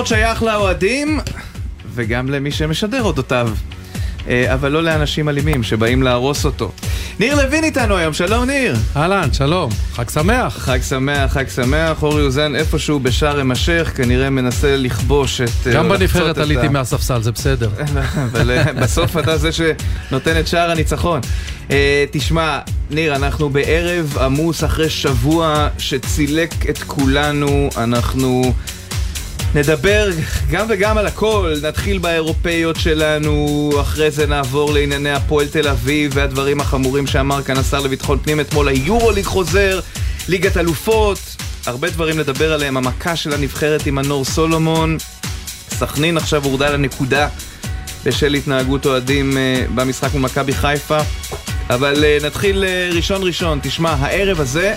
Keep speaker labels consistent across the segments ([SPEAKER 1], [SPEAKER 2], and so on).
[SPEAKER 1] הספורט שייך לאוהדים וגם למי שמשדר אודותיו. אה, אבל לא לאנשים אלימים שבאים להרוס אותו. ניר לוין איתנו היום, שלום ניר.
[SPEAKER 2] אהלן, שלום, חג שמח.
[SPEAKER 1] חג שמח, חג שמח, אורי אוזן איפשהו בשארם א-שייח, כנראה מנסה לכבוש את...
[SPEAKER 2] אה, גם בנבחרת עליתי ה... מהספסל, זה בסדר.
[SPEAKER 1] אבל אה, בסוף אתה זה שנותן את שער הניצחון. תשמע, ניר, אנחנו בערב עמוס אחרי שבוע שצילק את כולנו, אנחנו... נדבר גם וגם על הכל, נתחיל באירופאיות שלנו, אחרי זה נעבור לענייני הפועל תל אביב והדברים החמורים שאמר כאן השר לביטחון פנים. אתמול, היורוליג חוזר, ליגת אלופות, הרבה דברים לדבר עליהם, המכה של הנבחרת עם הנור סולומון, סכנין עכשיו הורדה לנקודה בשל התנהגות אוהדים uh, במשחק מול מכבי חיפה, אבל uh, נתחיל uh, ראשון ראשון, תשמע, הערב הזה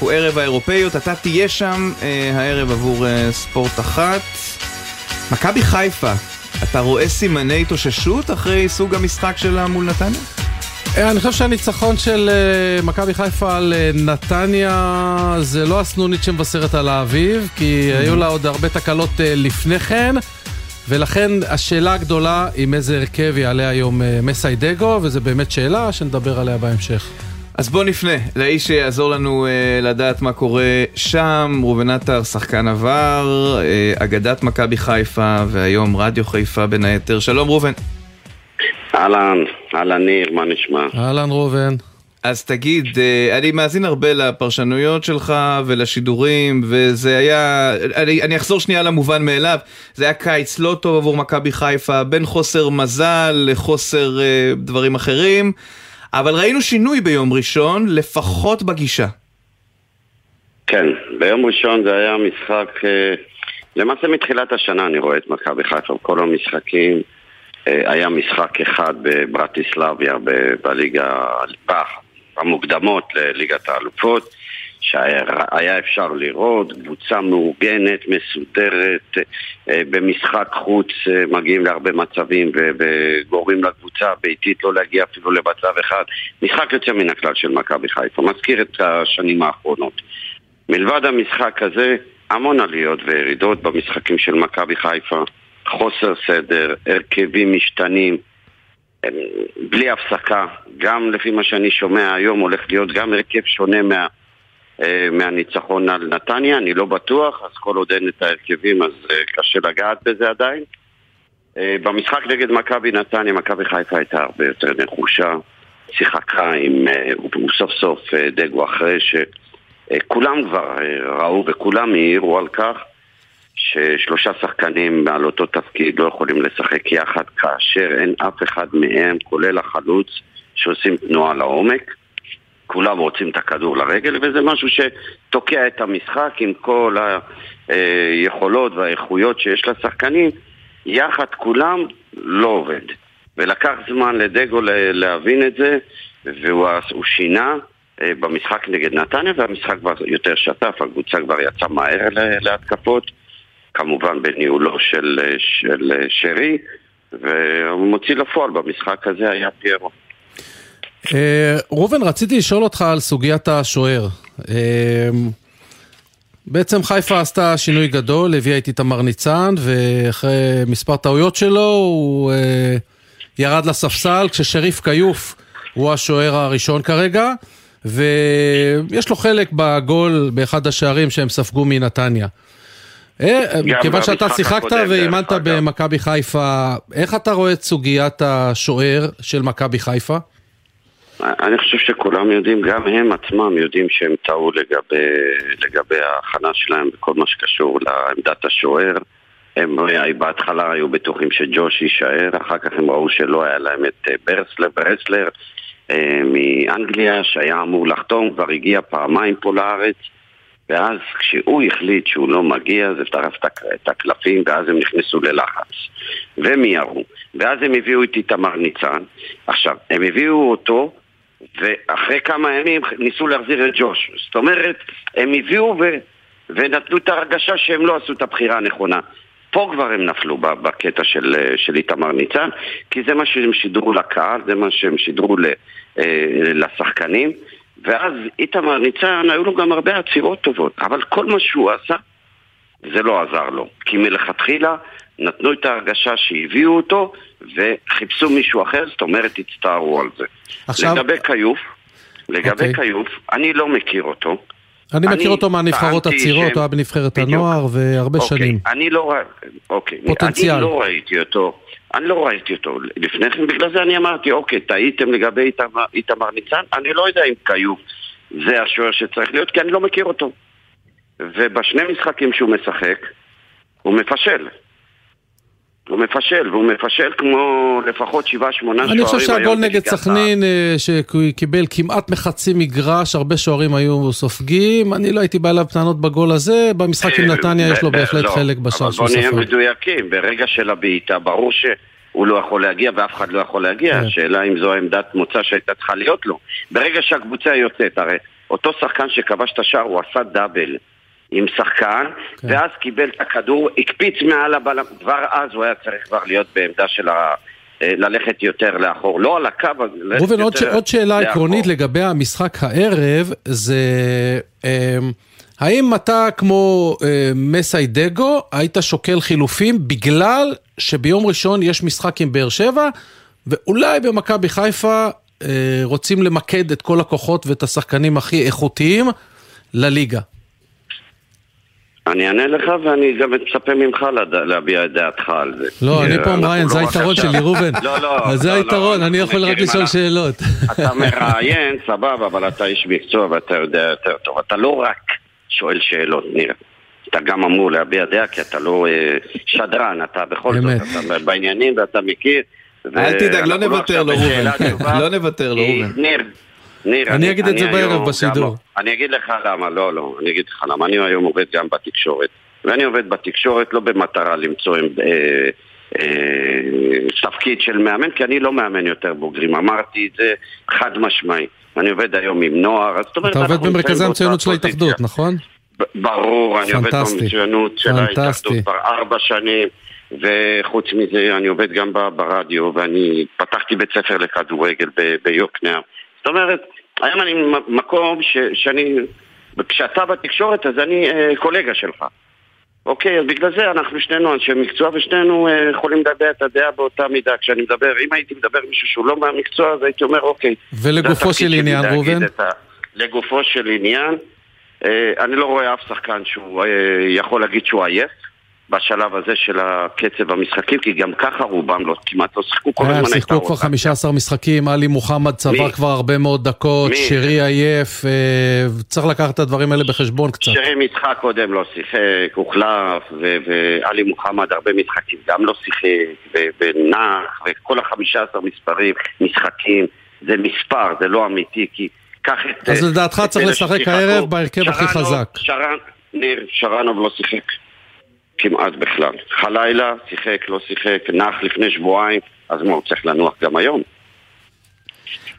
[SPEAKER 1] הוא ערב האירופאיות, אתה תהיה שם אה, הערב עבור אה, ספורט אחת. מכבי חיפה, אתה רואה סימני התאוששות אחרי סוג המשחק שלה מול נתניה?
[SPEAKER 2] אה, אני חושב שהניצחון של uh, מכבי חיפה על uh, נתניה זה לא הסנונית שמבשרת על האביב, כי mm-hmm. היו לה עוד הרבה תקלות לפני כן, ולכן השאלה הגדולה עם איזה הרכב יעלה היום מסיידגו, וזו באמת שאלה שנדבר עליה בהמשך.
[SPEAKER 1] אז בוא נפנה לאיש שיעזור לנו אה, לדעת מה קורה שם, ראובן עטר, שחקן עבר, אה, אגדת מכבי חיפה והיום רדיו חיפה בין היתר. שלום ראובן.
[SPEAKER 3] אהלן, אהלן ניר, מה נשמע?
[SPEAKER 2] אהלן ראובן.
[SPEAKER 1] אז תגיד, אה, אני מאזין הרבה לפרשנויות שלך ולשידורים, וזה היה, אני, אני אחזור שנייה למובן מאליו, זה היה קיץ לא טוב עבור מכבי חיפה, בין חוסר מזל לחוסר אה, דברים אחרים. אבל ראינו שינוי ביום ראשון, לפחות בגישה.
[SPEAKER 3] כן, ביום ראשון זה היה משחק, אה, למעשה מתחילת השנה אני רואה את מכבי חיפה, כל המשחקים, אה, היה משחק אחד בברטיסלביה בליגה, במוקדמות לליגת האלופות. שהיה אפשר לראות, קבוצה מאורגנת, מסודרת, אה, במשחק חוץ אה, מגיעים להרבה מצבים וגורמים לקבוצה הביתית לא להגיע אפילו למצב אחד. משחק יוצא מן הכלל של מכבי חיפה, מזכיר את השנים האחרונות. מלבד המשחק הזה, המון עליות וירידות במשחקים של מכבי חיפה, חוסר סדר, הרכבים משתנים, בלי הפסקה, גם לפי מה שאני שומע היום הולך להיות גם הרכב שונה מה... אה, מהניצחון על נתניה, אני לא בטוח, אז כל עוד אין את ההרכבים אז אה, קשה לגעת בזה עדיין. אה, במשחק נגד מכבי נתניה, מכבי חיפה הייתה הרבה יותר נחושה, שיחקה עם, סוף סוף דגו אחרי שכולם כבר ראו וכולם העירו על כך ששלושה שחקנים על אותו תפקיד לא יכולים לשחק יחד כאשר אין אף אחד מהם, כולל החלוץ, שעושים תנועה לעומק. כולם רוצים את הכדור לרגל, וזה משהו שתוקע את המשחק עם כל היכולות והאיכויות שיש לשחקנים, יחד כולם לא עובד. ולקח זמן לדגו להבין את זה, והוא שינה אה, במשחק נגד נתניה, והמשחק כבר יותר שטף, הקבוצה כבר יצאה מהר להתקפות, כמובן בניהולו של, של שרי, והוא מוציא לפועל במשחק הזה היה פיירו.
[SPEAKER 2] אה, ראובן, רציתי לשאול אותך על סוגיית השוער. אה, בעצם חיפה עשתה שינוי גדול, הביאה את איתמר ניצן, ואחרי מספר טעויות שלו הוא אה, ירד לספסל, כששריף כיוף הוא השוער הראשון כרגע, ויש לו חלק בגול באחד השערים שהם ספגו מנתניה. כיוון שאתה שיחקת ואימנת במכבי חיפה, איך אתה רואה את סוגיית השוער של מכבי חיפה?
[SPEAKER 3] אני חושב שכולם יודעים, גם הם עצמם יודעים שהם טעו לגבי, לגבי ההכנה שלהם בכל מה שקשור לעמדת השוער. הם בהתחלה היו בטוחים שג'וש יישאר, אחר כך הם ראו שלא היה להם את אה, ברסלר, ברסלר אה, מאנגליה שהיה אמור לחתום, כבר הגיע פעמיים פה לארץ. ואז כשהוא החליט שהוא לא מגיע זה טרף את הקלפים ואז הם נכנסו ללחץ. ומיהרו ואז הם הביאו את איתמר ניצן. עכשיו, הם הביאו אותו ואחרי כמה ימים ניסו להחזיר את ג'וש. זאת אומרת, הם הביאו ו... ונתנו את ההרגשה שהם לא עשו את הבחירה הנכונה. פה כבר הם נפלו בקטע של, של איתמר ניצן, כי זה מה שהם שידרו לקהל, זה מה שהם שידרו אה, לשחקנים, ואז איתמר ניצן, היו לו גם הרבה עצירות טובות, אבל כל מה שהוא עשה, זה לא עזר לו. כי מלכתחילה נתנו את ההרגשה שהביאו אותו וחיפשו מישהו אחר, זאת אומרת הצטערו על זה. עכשיו... לגבי כיוף, לגבי okay. אוקיי. כיוף, אני לא מכיר אותו.
[SPEAKER 2] אני מכיר אותו מהנבחרות הצעירות, הוא היה בנבחרת הנוער והרבה
[SPEAKER 3] אוקיי,
[SPEAKER 2] שנים.
[SPEAKER 3] אני לא, אוקיי,
[SPEAKER 2] פוטנציאל.
[SPEAKER 3] אני לא ראיתי אותו. אני לא ראיתי אותו לפני כן, בגלל זה אני אמרתי, אוקיי, טעיתם לגבי איתמר, איתמר ניצן, אני לא יודע אם כיוף זה השוער שצריך להיות, כי אני לא מכיר אותו. ובשני משחקים שהוא משחק, הוא מפשל. הוא מפשל, והוא מפשל כמו לפחות שבעה, שמונה שוערים.
[SPEAKER 2] אני חושב שהגול נגד סכנין, אה, שהוא קיבל כמעט מחצי מגרש, הרבה שוערים היו סופגים, אני לא הייתי בא אליו טענות בגול הזה, במשחק עם אה, נתניה יש לו בהחלט לא, חלק בשער
[SPEAKER 3] שהוא סופג. אבל בוא נהיה מדויקים, ברגע של הבעיטה, ברור שהוא לא יכול להגיע ואף אחד לא יכול להגיע, כן. השאלה אם זו עמדת מוצא שהייתה צריכה להיות לו. ברגע שהקבוצה יוצאת, הרי אותו שחקן שכבש את השער, הוא עשה דאבל. עם שחקן, כן. ואז קיבל את הכדור, הקפיץ מעל הבלם, כבר אז הוא היה צריך כבר להיות בעמדה של ה... אה, ללכת יותר לאחור, לא על הקו,
[SPEAKER 2] ללכת ראובן, עוד, ש... עוד שאלה לאחור. עקרונית לגבי המשחק הערב, זה אה, האם אתה כמו אה, מסיידגו היית שוקל חילופים בגלל שביום ראשון יש משחק עם באר שבע, ואולי במכבי חיפה אה, רוצים למקד את כל הכוחות ואת השחקנים הכי איכותיים לליגה?
[SPEAKER 3] אני אענה לך ואני גם מצפה ממך להביע את דעתך על זה.
[SPEAKER 2] לא, אני פה מראיין, זה לא היתרון שלי, ראובן. לא, לא. זה לא, היתרון, אני יכול רק לשאול שאלות.
[SPEAKER 3] אתה מראיין, סבבה, אבל אתה איש מקצוע ואתה יודע יותר טוב. אתה לא רק שואל שאלות, ניר. אתה גם אמור להביע דעה, כי אתה לא אה, שדרן, אתה בכל זאת, אתה בעניינים ואתה מכיר.
[SPEAKER 1] אל תדאג, לא נוותר לו, ראובן. לא נוותר לו, ראובן.
[SPEAKER 3] ניר,
[SPEAKER 2] אני, אני אגיד את זה בערב בשידור.
[SPEAKER 3] אני אגיד לך למה, לא, לא, אני אגיד לך למה. אני היום עובד גם בתקשורת. ואני עובד בתקשורת לא במטרה למצוא אה, אה, תפקיד של מאמן, כי אני לא מאמן יותר בוגרים. אמרתי את זה חד משמעי. אני עובד היום עם נוער, זאת אומרת...
[SPEAKER 2] אתה עובד במרכזי המצוינות של ההתאחדות, נכון?
[SPEAKER 3] ברור, אני עובד במצוינות של ההתאחדות כבר ארבע שנים. וחוץ מזה אני עובד גם ברדיו ואני פתחתי בית ספר לכדורגל ביוקנעם זאת אומרת, היום אני במקום ש, שאני, כשאתה בתקשורת אז אני אה, קולגה שלך. אוקיי, אז בגלל זה אנחנו שנינו אנשי מקצוע ושנינו אה, יכולים לדבר את הדעה באותה מידה. כשאני מדבר, אם הייתי מדבר עם מישהו שהוא לא מהמקצוע, אז הייתי אומר, אוקיי.
[SPEAKER 2] ולגופו של עניין, ראובן? ה...
[SPEAKER 3] לגופו של עניין, אה, אני לא רואה אף שחקן שהוא אה, יכול להגיד שהוא עייף. בשלב הזה של הקצב המשחקים, כי גם ככה רובם לא, כמעט לא שיחקו כל
[SPEAKER 2] הזמן. הייתה שיחקו כבר 15 משחקים, עלי מוחמד צבר כבר הרבה מאוד דקות, שרי עייף, אה, צריך לקחת את הדברים האלה בחשבון קצת.
[SPEAKER 3] שרי משחק קודם לא שיחק, הוחלף, ועלי מוחמד הרבה משחקים גם לא שיחק, ונח, וכל ה-15 מספרים, משחקים, זה מספר, זה לא אמיתי, כי קח את...
[SPEAKER 2] אז לדעתך צריך לשחק הערב בהרכב הכי חזק. שרן,
[SPEAKER 3] ניר, שרנוב לא שיחק. כמעט בכלל. חלילה, שיחק, לא שיחק, נח לפני שבועיים, אז מה, הוא צריך לנוח גם היום?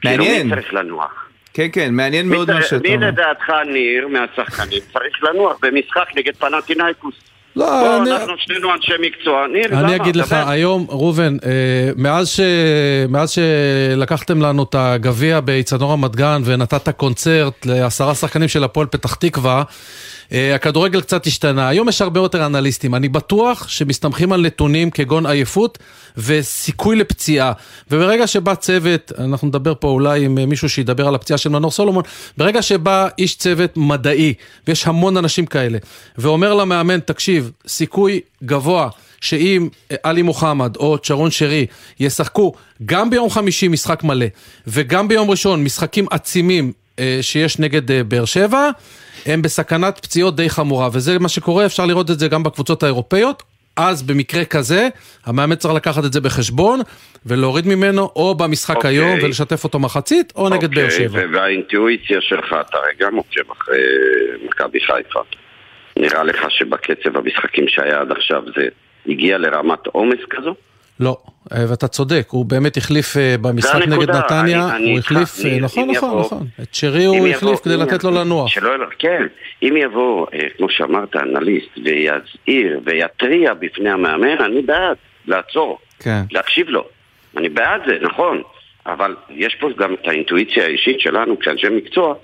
[SPEAKER 1] מעניין.
[SPEAKER 3] כאילו, מי צריך לנוח?
[SPEAKER 1] כן, כן, מעניין מאוד מה שאתה
[SPEAKER 3] אומר. מי לדעתך, ניר, מהשחקנים, צריך לנוח במשחק נגד פנטינאיקוס?
[SPEAKER 2] לא,
[SPEAKER 3] בוא, אני... אנחנו שנינו אנשי מקצוע. ניר,
[SPEAKER 2] למה? אני אגיד לך, היום, ראובן, אה, מאז, ש... מאז שלקחתם לנו את הגביע באיצטדיון רמת גן ונתת קונצרט לעשרה שחקנים של הפועל פתח תקווה, הכדורגל קצת השתנה, היום יש הרבה יותר אנליסטים, אני בטוח שמסתמכים על נתונים כגון עייפות וסיכוי לפציעה. וברגע שבא צוות, אנחנו נדבר פה אולי עם מישהו שידבר על הפציעה של מנור סולומון, ברגע שבא איש צוות מדעי, ויש המון אנשים כאלה, ואומר למאמן, תקשיב, סיכוי גבוה שאם עלי מוחמד או צ'רון שרי ישחקו גם ביום חמישי משחק מלא וגם ביום ראשון משחקים עצימים אה, שיש נגד אה, באר שבע, הם בסכנת פציעות די חמורה, וזה מה שקורה, אפשר לראות את זה גם בקבוצות האירופאיות. אז במקרה כזה, המאמן צריך לקחת את זה בחשבון ולהוריד ממנו או במשחק okay. אוקיי. היום ולשתף אותו מחצית, או okay. נגד באר
[SPEAKER 3] אוקיי, שבע. והאינטואיציה שלך, אתה הרי גם עוקב אחרי מכבי חיפה. נראה לך שבקצב המשחקים שהיה עד עכשיו זה הגיע לרמת עומס כזו?
[SPEAKER 2] לא, אה, ואתה צודק, הוא באמת החליף אה, במשחק נגד נתניה, אני, הוא החליף, אני, אה, נכון, נכון, יבוא, נכון, את שרי הוא יבוא, החליף כדי לתת לו לנוח.
[SPEAKER 3] שלא, כן, אם יבוא, כמו שאמרת, אנליסט, ויזהיר ויתריע בפני המאמן, אני בעד לעצור, כן. להקשיב לו. אני בעד זה, נכון, אבל יש פה גם את האינטואיציה האישית שלנו כאנשי מקצוע,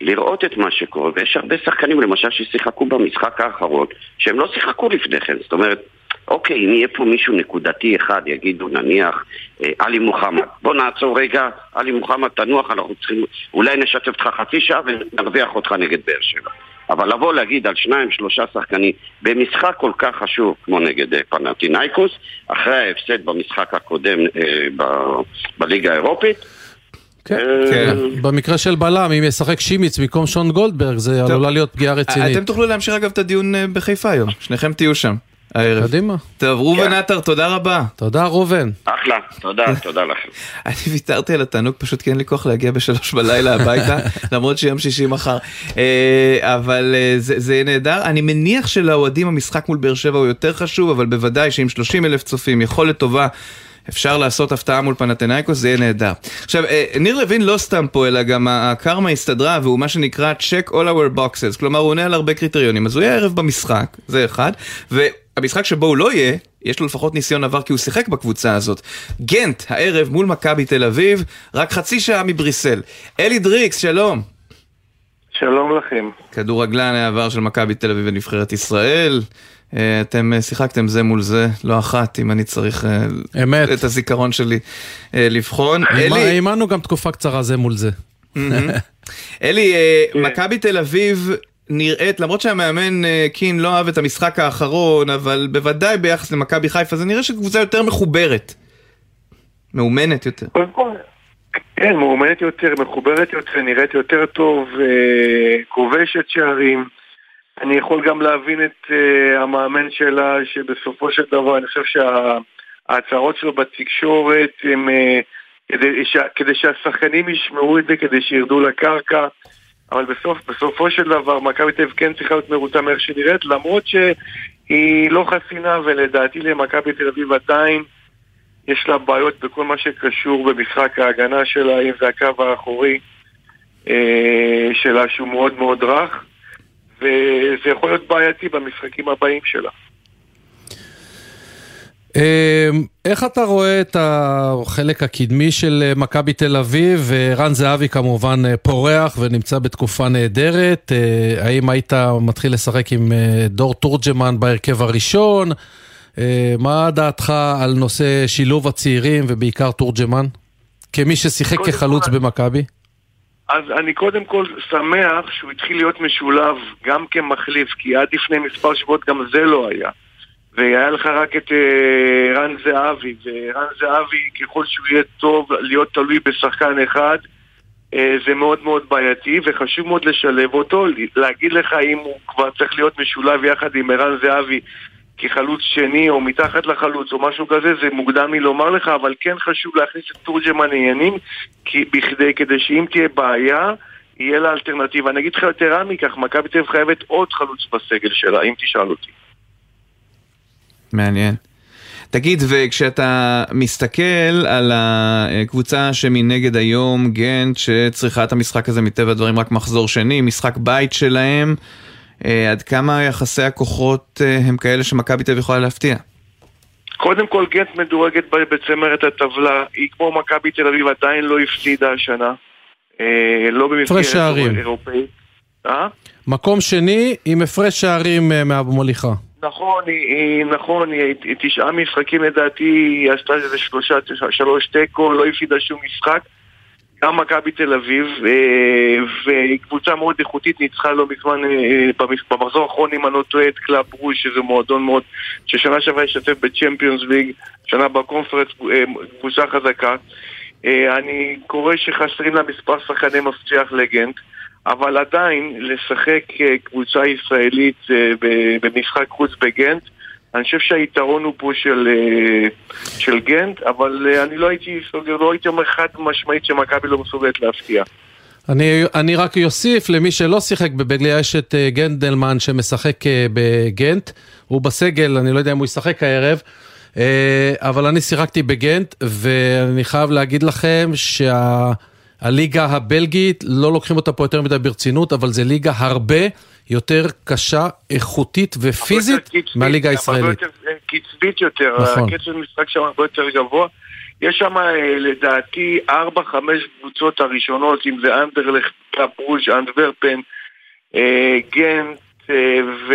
[SPEAKER 3] לראות את מה שקורה, ויש הרבה שחקנים למשל ששיחקו במשחק האחרון, שהם לא שיחקו לפני כן, זאת אומרת, אוקיי, אם יהיה פה מישהו נקודתי אחד, יגידו נניח אה, עלי מוחמד, בוא נעצור רגע, עלי מוחמד תנוח, אנחנו צריכים, אולי נשתף אותך חצי שעה ונרוויח אותך נגד באר שבע. אבל לבוא להגיד על שניים, שלושה שחקנים במשחק כל כך חשוב כמו נגד אה, פנטינאיקוס, אחרי ההפסד במשחק הקודם אה, ב- בליגה האירופית,
[SPEAKER 2] כן.
[SPEAKER 1] כן.
[SPEAKER 2] במקרה של בלם, אם ישחק שימיץ במקום שון גולדברג, זה עלולה להיות פגיעה רצינית.
[SPEAKER 1] אתם תוכלו להמשיך אגב את הדיון בחיפה היום, שניכם תהיו שם הערב.
[SPEAKER 2] קדימה.
[SPEAKER 1] טוב, ראובן
[SPEAKER 3] כן.
[SPEAKER 1] עטר, תודה רבה.
[SPEAKER 2] תודה ראובן.
[SPEAKER 3] אחלה, תודה, תודה לכם.
[SPEAKER 1] אני ויתרתי על התענוג, פשוט כי אין לי כוח להגיע בשלוש בלילה הביתה, למרות שיום שישי מחר. אה, אבל אה, זה זה נהדר. אני מניח שלאוהדים המשחק מול באר שבע הוא יותר חשוב, אבל בוודאי שעם 30 אלף צופים, יכולת טובה. אפשר לעשות הפתעה מול פנתנאיקוס, זה יהיה נהדר. עכשיו, אה, ניר לוין לא סתם פה, אלא גם הקרמה הסתדרה, והוא מה שנקרא check all our boxes, כלומר הוא עונה על הרבה קריטריונים. אז הוא יהיה ערב במשחק, זה אחד, והמשחק שבו הוא לא יהיה, יש לו לפחות ניסיון עבר כי הוא שיחק בקבוצה הזאת. גנט, הערב מול מכבי תל אביב, רק חצי שעה מבריסל. אלי דריקס, שלום.
[SPEAKER 4] שלום לכם.
[SPEAKER 1] כדורגלן העבר של מכבי תל אביב ונבחרת ישראל. אה, אתם אה, שיחקתם זה מול זה, לא אחת, אם אני צריך אה,
[SPEAKER 2] אמת.
[SPEAKER 1] את הזיכרון שלי לבחון. אלי,
[SPEAKER 2] האמנו גם תקופה קצרה זה מול זה.
[SPEAKER 1] אלי, מכבי תל אביב נראית, למרות שהמאמן קין לא אהב את המשחק האחרון, אבל בוודאי ביחס למכבי חיפה, זה נראה שקבוצה יותר מחוברת. מאומנת יותר.
[SPEAKER 4] כן, מאומנת יותר, מחוברת יותר, נראית יותר טוב, כובשת שערים. אני יכול גם להבין את אה, המאמן שלה, שבסופו של דבר אני חושב שההצהרות שלו בתקשורת הם אה, כדי, ש, כדי שהשחקנים ישמעו את זה, כדי שירדו לקרקע. אבל בסוף, בסופו של דבר מכבי תל כן צריכה להיות מרוטה מאיך שנראית, למרות שהיא לא חסינה, ולדעתי למכבי תל אביב עדיין יש לה בעיות בכל מה שקשור במשחק ההגנה שלה, אם זה הקו האחורי אה, שלה שהוא מאוד מאוד רך, וזה יכול להיות בעייתי במשחקים הבאים שלה.
[SPEAKER 2] אמ, איך אתה רואה את החלק הקדמי של אה, מכבי תל אביב? רן זהבי כמובן אה, פורח ונמצא בתקופה נהדרת. אה, האם היית מתחיל לשחק עם אה, דור תורג'מן בהרכב הראשון? אה, מה דעתך על נושא שילוב הצעירים ובעיקר תורג'מן? כמי ששיחק כחלוץ במכבי?
[SPEAKER 4] אז אני קודם כל שמח שהוא התחיל להיות משולב גם כמחליף, כי עד לפני מספר שבועות גם זה לא היה. והיה לך רק את אה, רן זהבי, ורן זהבי, ככל שהוא יהיה טוב להיות תלוי בשחקן אחד, אה, זה מאוד מאוד בעייתי, וחשוב מאוד לשלב אותו, להגיד לך אם הוא כבר צריך להיות משולב יחד עם ערן זהבי כחלוץ שני או מתחת לחלוץ או משהו כזה, זה מוקדם מלומר לך, אבל כן חשוב להכניס את תורג'מן לעניינים, בכדי, כדי שאם תהיה בעיה, יהיה לה אלטרנטיבה. אני אגיד לך יתרה מכך, מכבי תל חייבת עוד חלוץ בסגל שלה, אם תשאל אותי.
[SPEAKER 1] מעניין. תגיד, וכשאתה מסתכל על הקבוצה שמנגד היום, גנט, שצריכה את המשחק הזה מטבע הדברים רק מחזור שני, משחק בית שלהם, עד כמה יחסי הכוחות אה, הם כאלה שמכבי תל אביב יכולה להפתיע?
[SPEAKER 4] קודם כל גנט מדורגת בצמרת הטבלה, היא כמו מכבי תל אביב עדיין לא הפסידה השנה. אה, לא במסגרת
[SPEAKER 2] שערים.
[SPEAKER 4] אירופאית. אה?
[SPEAKER 2] מקום שני עם הפרש שערים אה, מהמוליכה.
[SPEAKER 4] נכון, היא, היא, נכון, היא, היא תשעה משחקים לדעתי, היא עשתה איזה שלושה, שלוש תיקו, לא הפסידה שום משחק. גם מכבי תל אביב, אה, והיא קבוצה מאוד איכותית, ניצחה לא מזמן אה, במחזור האחרון, אם אני לא טועה, את קלאב ברוז', שזה מועדון מאוד, ששנה שעברה השתתף ב Champions League, שנה ב Conference, אה, קבוצה חזקה. אני קורא שחסרים לה מספר שחקני מפתח לגנט. אבל עדיין, לשחק קבוצה ישראלית במשחק חוץ בגנט, אני חושב שהיתרון הוא פה של, אה, של גנט, אבל אה, אני לא הייתי סוגר, לא הייתי אומר חד משמעית שמכבי לא מסוגלת להפתיע.
[SPEAKER 2] אני, אני רק אוסיף למי שלא שיחק בבגליה, יש את אה, גנדלמן שמשחק בגנט, הוא בסגל, אני לא יודע אם הוא ישחק הערב, אבל אני שיחקתי בגנט, ואני חייב להגיד לכם שהליגה הבלגית, לא לוקחים אותה פה יותר מדי ברצינות, אבל זה ליגה הרבה יותר קשה, איכותית ופיזית מהליגה הישראלית.
[SPEAKER 4] אה, קצבית יותר,
[SPEAKER 2] נכון.
[SPEAKER 4] הקצב משחק שם הרבה יותר גבוה. יש שם לדעתי ארבע, חמש קבוצות הראשונות, אם זה אנדרלכט, קפרוש, אנטוורפן, גנט ו...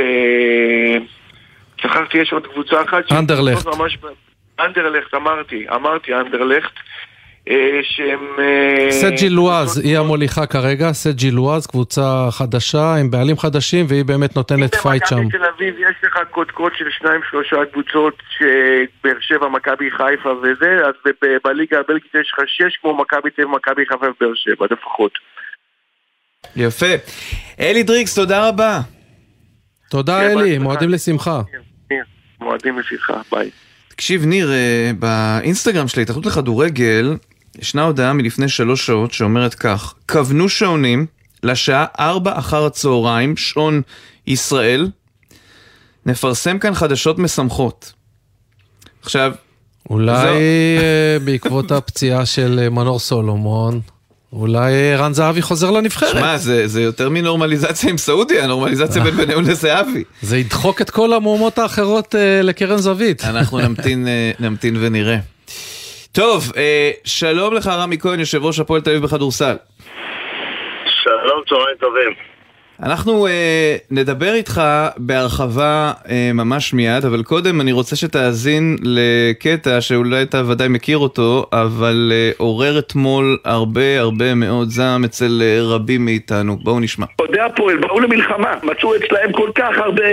[SPEAKER 4] שכחתי, יש עוד קבוצה אחת.
[SPEAKER 2] אנדרלכט.
[SPEAKER 4] אנדרלכט, אמרתי, אמרתי אנדרלכט. אה, שהם... אה,
[SPEAKER 2] סן ז'ילואז היא המוליכה כרגע, סן ז'ילואז, קבוצה חדשה, עם בעלים חדשים, והיא באמת נותנת פייט שם.
[SPEAKER 4] אם תל אביב יש לך קודקוד של שניים שלושה קבוצות, שבאר שבע, מכבי חיפה וזה, אז בליגה הבלגית יש לך שש כמו מכבי תל מכבי חיפה ובאר שבע, לפחות.
[SPEAKER 1] יפה. אלי דריקס, תודה רבה.
[SPEAKER 2] תודה כן, אלי, מועדים לשמחה.
[SPEAKER 4] מועדים לשמחה, ביי.
[SPEAKER 1] תקשיב, ניר, אה, באינסטגרם של ההתאחדות לכדורגל, ישנה הודעה מלפני שלוש שעות שאומרת כך: כוונו שעונים לשעה ארבע אחר הצהריים, שעון ישראל, נפרסם כאן חדשות משמחות. עכשיו...
[SPEAKER 2] אולי זו... אה, בעקבות הפציעה של אה, מנור סולומון. אולי רן זהבי חוזר לנבחרת.
[SPEAKER 1] שמע, זה, זה יותר מנורמליזציה עם סעודיה, נורמליזציה בין בניון לזהבי.
[SPEAKER 2] זה ידחוק את כל המהומות האחרות אה, לקרן זווית.
[SPEAKER 1] אנחנו נמתין, אה, נמתין ונראה. טוב, אה, שלום לך רמי כהן, יושב ראש הפועל תל אביב בכדורסל.
[SPEAKER 5] שלום, צהריים טובים.
[SPEAKER 1] אנחנו אה, נדבר איתך בהרחבה אה, ממש מיד, אבל קודם אני רוצה שתאזין לקטע שאולי אתה ודאי מכיר אותו, אבל אה, עורר אתמול הרבה הרבה מאוד זעם אצל אה, רבים מאיתנו. בואו נשמע.
[SPEAKER 5] אוהדי הפועל באו למלחמה, מצאו אצלהם כל כך הרבה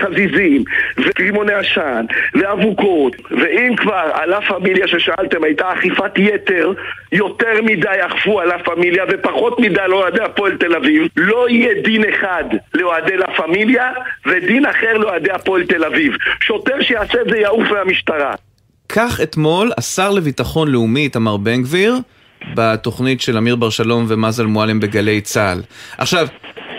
[SPEAKER 5] חזיזים, ורימוני עשן, ואבוקות, ואם כבר על לה פמיליה ששאלתם הייתה אכיפת יתר, יותר מדי אכפו על לה פמיליה ופחות מדי לאוהדי הפועל תל אביב, לא יהיה דין אחד לאוהדי לה פמיליה ודין אחר לאוהדי הפועל תל אביב. שוטר שיעשה את זה יעוף מהמשטרה.
[SPEAKER 1] כך אתמול השר לביטחון לאומי איתמר בן גביר בתוכנית של אמיר בר שלום ומזל מועלם בגלי צה"ל. עכשיו,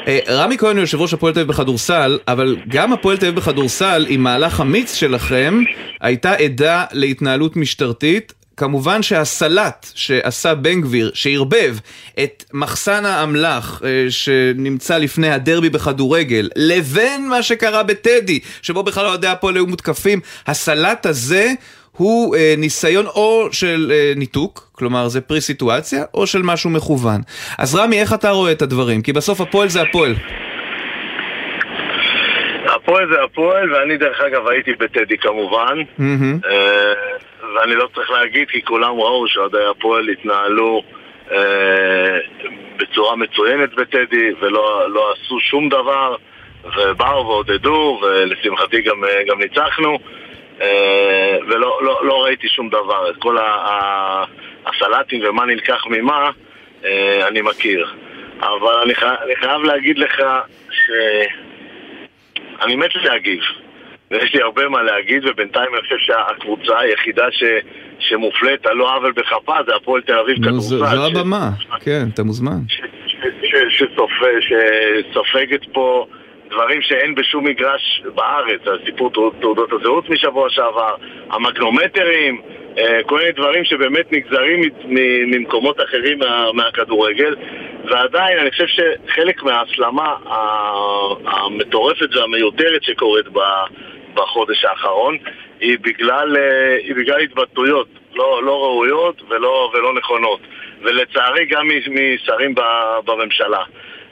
[SPEAKER 1] אה, רמי כהן הוא יושב ראש הפועל תל אביב בכדורסל, אבל גם הפועל תל אביב בכדורסל, עם מהלך אמיץ שלכם, הייתה עדה להתנהלות משטרתית. כמובן שהסלט שעשה בן גביר, שערבב את מחסן האמל"ח אה, שנמצא לפני הדרבי בכדורגל, לבין מה שקרה בטדי, שבו בכלל אוהדי הפועל היו מותקפים, הסלט הזה הוא אה, ניסיון או של אה, ניתוק, כלומר זה פרי סיטואציה, או של משהו מכוון. אז רמי, איך אתה רואה את הדברים? כי בסוף הפועל זה הפועל.
[SPEAKER 5] הפועל זה הפועל, ואני דרך אגב הייתי בטדי כמובן. Mm-hmm. אה, ואני לא צריך להגיד כי כולם ראו שאוהדי הפועל התנהלו אה, בצורה מצוינת בטדי ולא לא עשו שום דבר ובאו ועודדו ולשמחתי גם, אה, גם ניצחנו ולא לא, לא ראיתי שום דבר. את כל הסלטים ומה נלקח ממה אני מכיר. אבל אני, חי, אני חייב להגיד לך שאני מת להגיב. ויש לי הרבה מה להגיד, ובינתיים אני חושב שהקבוצה היחידה ש, שמופלית על לא עוול בכפה זה הפועל תל אביב כדורסל.
[SPEAKER 1] זו הבמה, כן, אתה מוזמן.
[SPEAKER 5] שסופגת פה דברים שאין בשום מגרש בארץ, הסיפור תעודות הזהות משבוע שעבר, המגנומטרים, כל מיני דברים שבאמת נגזרים ממקומות אחרים מהכדורגל ועדיין אני חושב שחלק מההסלמה המטורפת והמיותרת שקורית בחודש האחרון היא בגלל, אה, היא בגלל התבטאויות לא, לא ראויות ולא, ולא נכונות. ולצערי גם משרים בממשלה.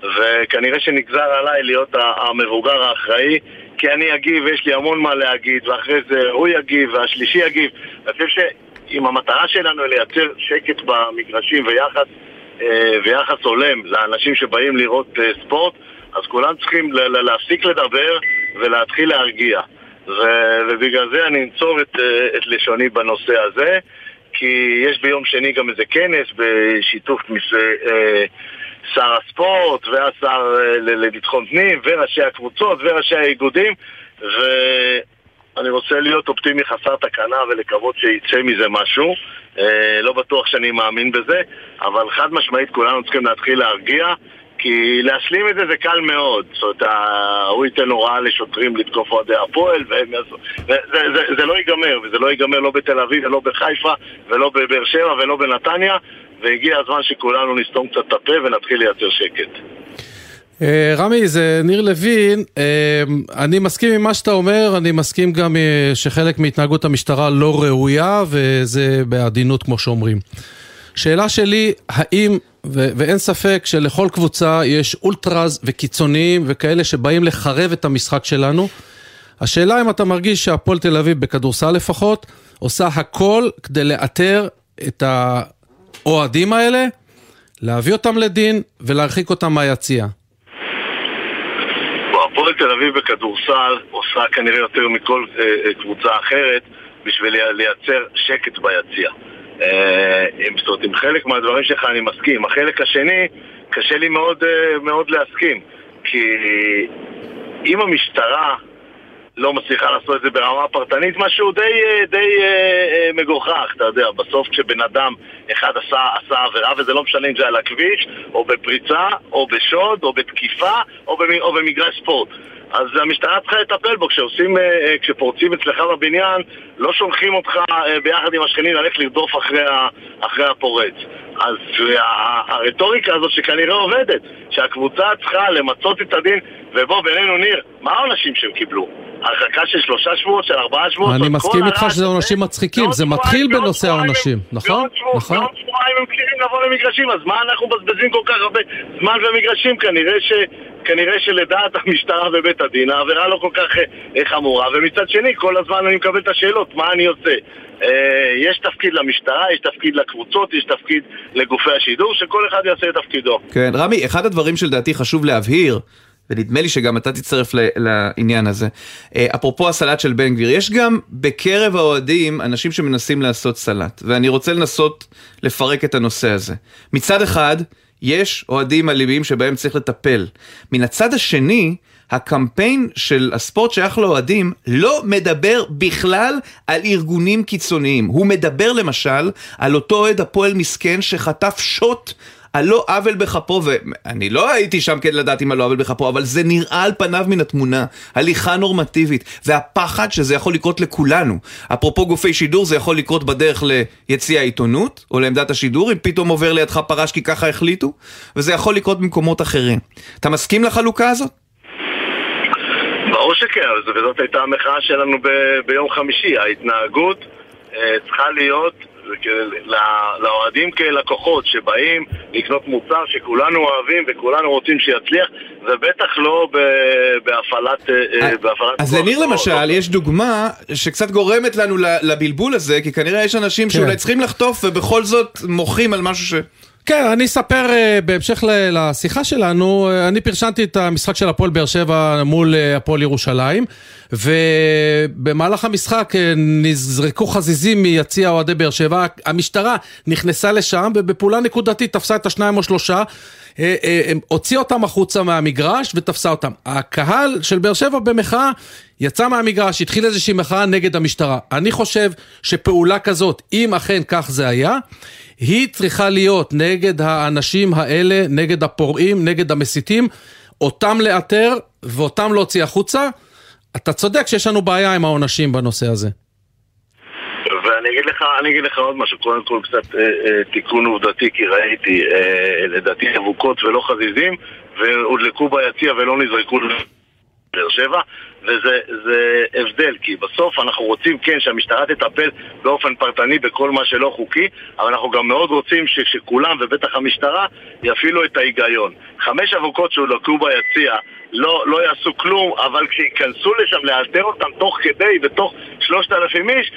[SPEAKER 5] וכנראה שנגזר עליי להיות המבוגר האחראי כי אני אגיב ויש לי המון מה להגיד ואחרי זה הוא יגיב והשלישי יגיב. אני חושב שאם המטרה שלנו היא לייצר שקט במגרשים ויחס, אה, ויחס הולם לאנשים שבאים לראות אה, ספורט אז כולם צריכים להפסיק לדבר ולהתחיל להרגיע. ובגלל זה אני אנצור את, אה, את לשוני בנושא הזה, כי יש ביום שני גם איזה כנס בשיתוף מס... אה, שר הספורט והשר אה, לביטחון פנים וראשי הקבוצות וראשי האיגודים ואני רוצה להיות אופטימי חסר תקנה ולקוות שיצא מזה משהו לא בטוח שאני מאמין בזה אבל חד משמעית כולנו צריכים להתחיל להרגיע כי להשלים את זה זה קל מאוד. זאת אומרת, הוא ייתן הוראה לשוטרים לתקוף אוהדי הפועל, והם יעשו... זה, זה, זה לא ייגמר, וזה לא ייגמר לא בתל אביב, ולא בחיפה, ולא בבאר שבע, ולא בנתניה, והגיע הזמן שכולנו נסתום קצת את הפה ונתחיל לייצר שקט.
[SPEAKER 2] אה, רמי, זה ניר לוין, אה, אני מסכים עם מה שאתה אומר, אני מסכים גם אה, שחלק מהתנהגות המשטרה לא ראויה, וזה בעדינות כמו שאומרים. שאלה שלי, האם, ו- ואין ספק שלכל קבוצה יש אולטרז וקיצוניים וכאלה שבאים לחרב את המשחק שלנו, השאלה אם אתה מרגיש שהפועל תל אביב, בכדורסל לפחות, עושה הכל כדי לאתר את האוהדים האלה, להביא אותם לדין ולהרחיק אותם מהיציע.
[SPEAKER 5] הפועל תל אביב בכדורסל עושה כנראה יותר מכל אה, אה, קבוצה אחרת בשביל לייצר שקט ביציע. אה, זאת אומרת, עם חלק מהדברים שלך אני מסכים. החלק השני, קשה לי מאוד, מאוד להסכים. כי אם המשטרה לא מצליחה לעשות את זה ברמה פרטנית, משהו די, אה, די אה, אה, מגוחך, אתה יודע, בסוף כשבן אדם אחד עשה, עשה עבירה, וזה לא משנה אם זה על הכביש, או בפריצה, או בשוד, או בתקיפה, או, במ, או במגרש ספורט. אז המשטרה צריכה לטפל בו, כשעושים, אה, אה, כשפורצים אצלך בבניין, לא שולחים אותך אה, ביחד עם השכנים ללכת לרדוף אחרי, אחרי הפורץ. אז הרטוריקה הזאת שכנראה עובדת, שהקבוצה צריכה למצות את הדין, ובוא, בינינו ניר, מה העונשים שהם קיבלו? הרחקה של שלושה שבועות, של ארבעה שבועות?
[SPEAKER 2] אני מסכים איתך שזה עונשים מצחיקים, זה מתחיל בנושא העונשים, נכון? נכון.
[SPEAKER 5] בעוד שבועיים הם צריכים לבוא למגרשים, אז מה אנחנו מבזבזים כל כך הרבה זמן ומגרשים? כנראה ש... כנראה שלדעת המשטרה ובית הדין העבירה לא כל כך אה, חמורה ומצד שני כל הזמן אני מקבל את השאלות מה אני עושה אה, יש תפקיד למשטרה, יש תפקיד לקבוצות, יש תפקיד לגופי השידור שכל אחד יעשה את תפקידו
[SPEAKER 1] כן, רמי, אחד הדברים שלדעתי חשוב להבהיר ונדמה לי שגם אתה תצטרף לעניין הזה. אה, אפרופו הסלט של בן גביר, יש גם בקרב האוהדים אנשים שמנסים לעשות סלט, ואני רוצה לנסות לפרק את הנושא הזה. מצד אחד, יש אוהדים אלימים שבהם צריך לטפל. מן הצד השני, הקמפיין של הספורט שייך לאוהדים לא מדבר בכלל על ארגונים קיצוניים. הוא מדבר למשל על אותו אוהד הפועל מסכן שחטף שוט על לא עוול בכפו, ואני לא הייתי שם כדי לדעת אם על לא עוול בכפו, אבל זה נראה על פניו מן התמונה, הליכה נורמטיבית, והפחד שזה יכול לקרות לכולנו. אפרופו גופי שידור, זה יכול לקרות בדרך ליציע העיתונות, או לעמדת השידור, אם פתאום עובר לידך פרש כי ככה החליטו, וזה יכול לקרות במקומות אחרים. אתה מסכים לחלוקה הזאת?
[SPEAKER 5] ברור שכן, וזאת הייתה המחאה שלנו ב- ביום חמישי. ההתנהגות אה, צריכה להיות לאוהדים כלקוחות שבאים לקנות מוצר שכולנו אוהבים וכולנו רוצים שיצליח ובטח לא בהפעלת... אה,
[SPEAKER 1] בהפעלת אז לניר למשל יש דוגמה שקצת גורמת לנו לבלבול הזה כי כנראה יש אנשים כן. שאולי צריכים לחטוף ובכל זאת מוחים על משהו ש...
[SPEAKER 2] כן, אני אספר uh, בהמשך לשיחה שלנו, uh, אני פרשנתי את המשחק של הפועל באר שבע מול uh, הפועל ירושלים, ובמהלך המשחק נזרקו חזיזים מיציע אוהדי באר שבע, המשטרה נכנסה לשם ובפעולה נקודתית תפסה את השניים או שלושה, הוציאה אותם החוצה מהמגרש ותפסה אותם. הקהל של באר שבע במחאה יצא מהמגרש, התחיל איזושהי מחאה נגד המשטרה. אני חושב שפעולה כזאת, אם אכן כך זה היה, היא צריכה להיות נגד האנשים האלה, נגד הפורעים, נגד המסיתים, אותם לאתר ואותם להוציא החוצה. אתה צודק שיש לנו בעיה עם העונשים בנושא הזה.
[SPEAKER 5] ואני אגיד לך, אני אגיד לך עוד משהו, קודם כל קצת אה, אה, תיקון עובדתי, כי ראיתי, אה, לדעתי אבוקות ולא חזיזים, והודלקו ביציע ולא נזרקו לבאר שבע. וזה הבדל, כי בסוף אנחנו רוצים כן שהמשטרה תטפל באופן פרטני בכל מה שלא חוקי, אבל אנחנו גם מאוד רוצים שכולם, ובטח המשטרה, יפעילו את ההיגיון. חמש אבוקות שהודלקו ביציע לא, לא יעשו כלום, אבל כשייכנסו לשם לאלתר אותם תוך כדי, בתוך שלושת אלפים איש,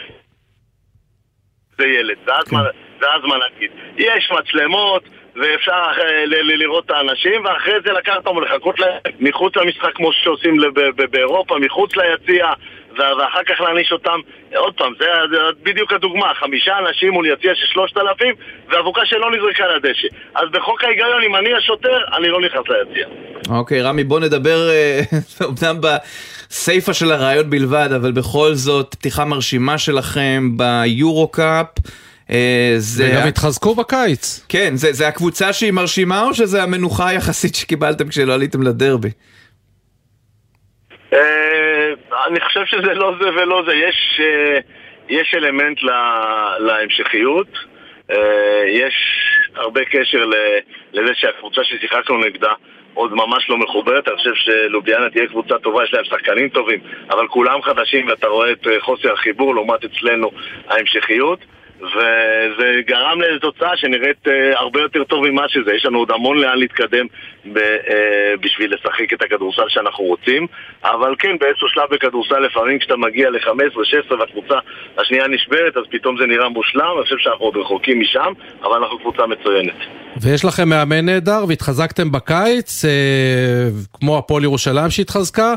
[SPEAKER 5] זה ילד, כן. זה הזמן להגיד. יש מצלמות, ואפשר לראות את האנשים, ואחרי זה לקחת אותם ולחכות להם מחוץ למשחק כמו שעושים באירופה, מחוץ ליציע, ואחר כך להעניש אותם. עוד פעם, זה, בדיוק הדוגמה, חמישה אנשים מול יציע של שלושת אלפים, ואבוקה שלא נזרקה לדשא. אז בחוק ההיגיון, אם אני השוטר, אני לא נכנס ליציע.
[SPEAKER 1] אוקיי, רמי, בוא נדבר, אומנם בסיפה של הרעיון בלבד, אבל בכל זאת, פתיחה מרשימה שלכם ביורו-קאפ.
[SPEAKER 2] אה, זה... וגם התחזקו בקיץ.
[SPEAKER 1] כן, זה, זה הקבוצה שהיא מרשימה או שזה המנוחה היחסית שקיבלתם כשלא עליתם לדרבי?
[SPEAKER 5] אה, אני חושב שזה לא זה ולא זה. יש, אה, יש אלמנט להמשכיות. יש הרבה קשר לזה שהקבוצה ששיחקנו נגדה עוד ממש לא מחוברת, אני חושב שלוביאנה תהיה קבוצה טובה, יש להם שחקנים טובים, אבל כולם חדשים ואתה רואה את חוסר החיבור לעומת אצלנו ההמשכיות. וזה גרם לתוצאה שנראית uh, הרבה יותר טוב ממה שזה. יש לנו עוד המון לאן להתקדם uh, בשביל לשחק את הכדורסל שאנחנו רוצים, אבל כן, באיזשהו שלב בכדורסל לפעמים כשאתה מגיע ל-15-16 והקבוצה השנייה נשברת, אז פתאום זה נראה מושלם, אני חושב שאנחנו עוד רחוקים משם, אבל אנחנו קבוצה מצוינת.
[SPEAKER 2] ויש לכם מאמן נהדר והתחזקתם בקיץ, uh, כמו הפועל ירושלים שהתחזקה.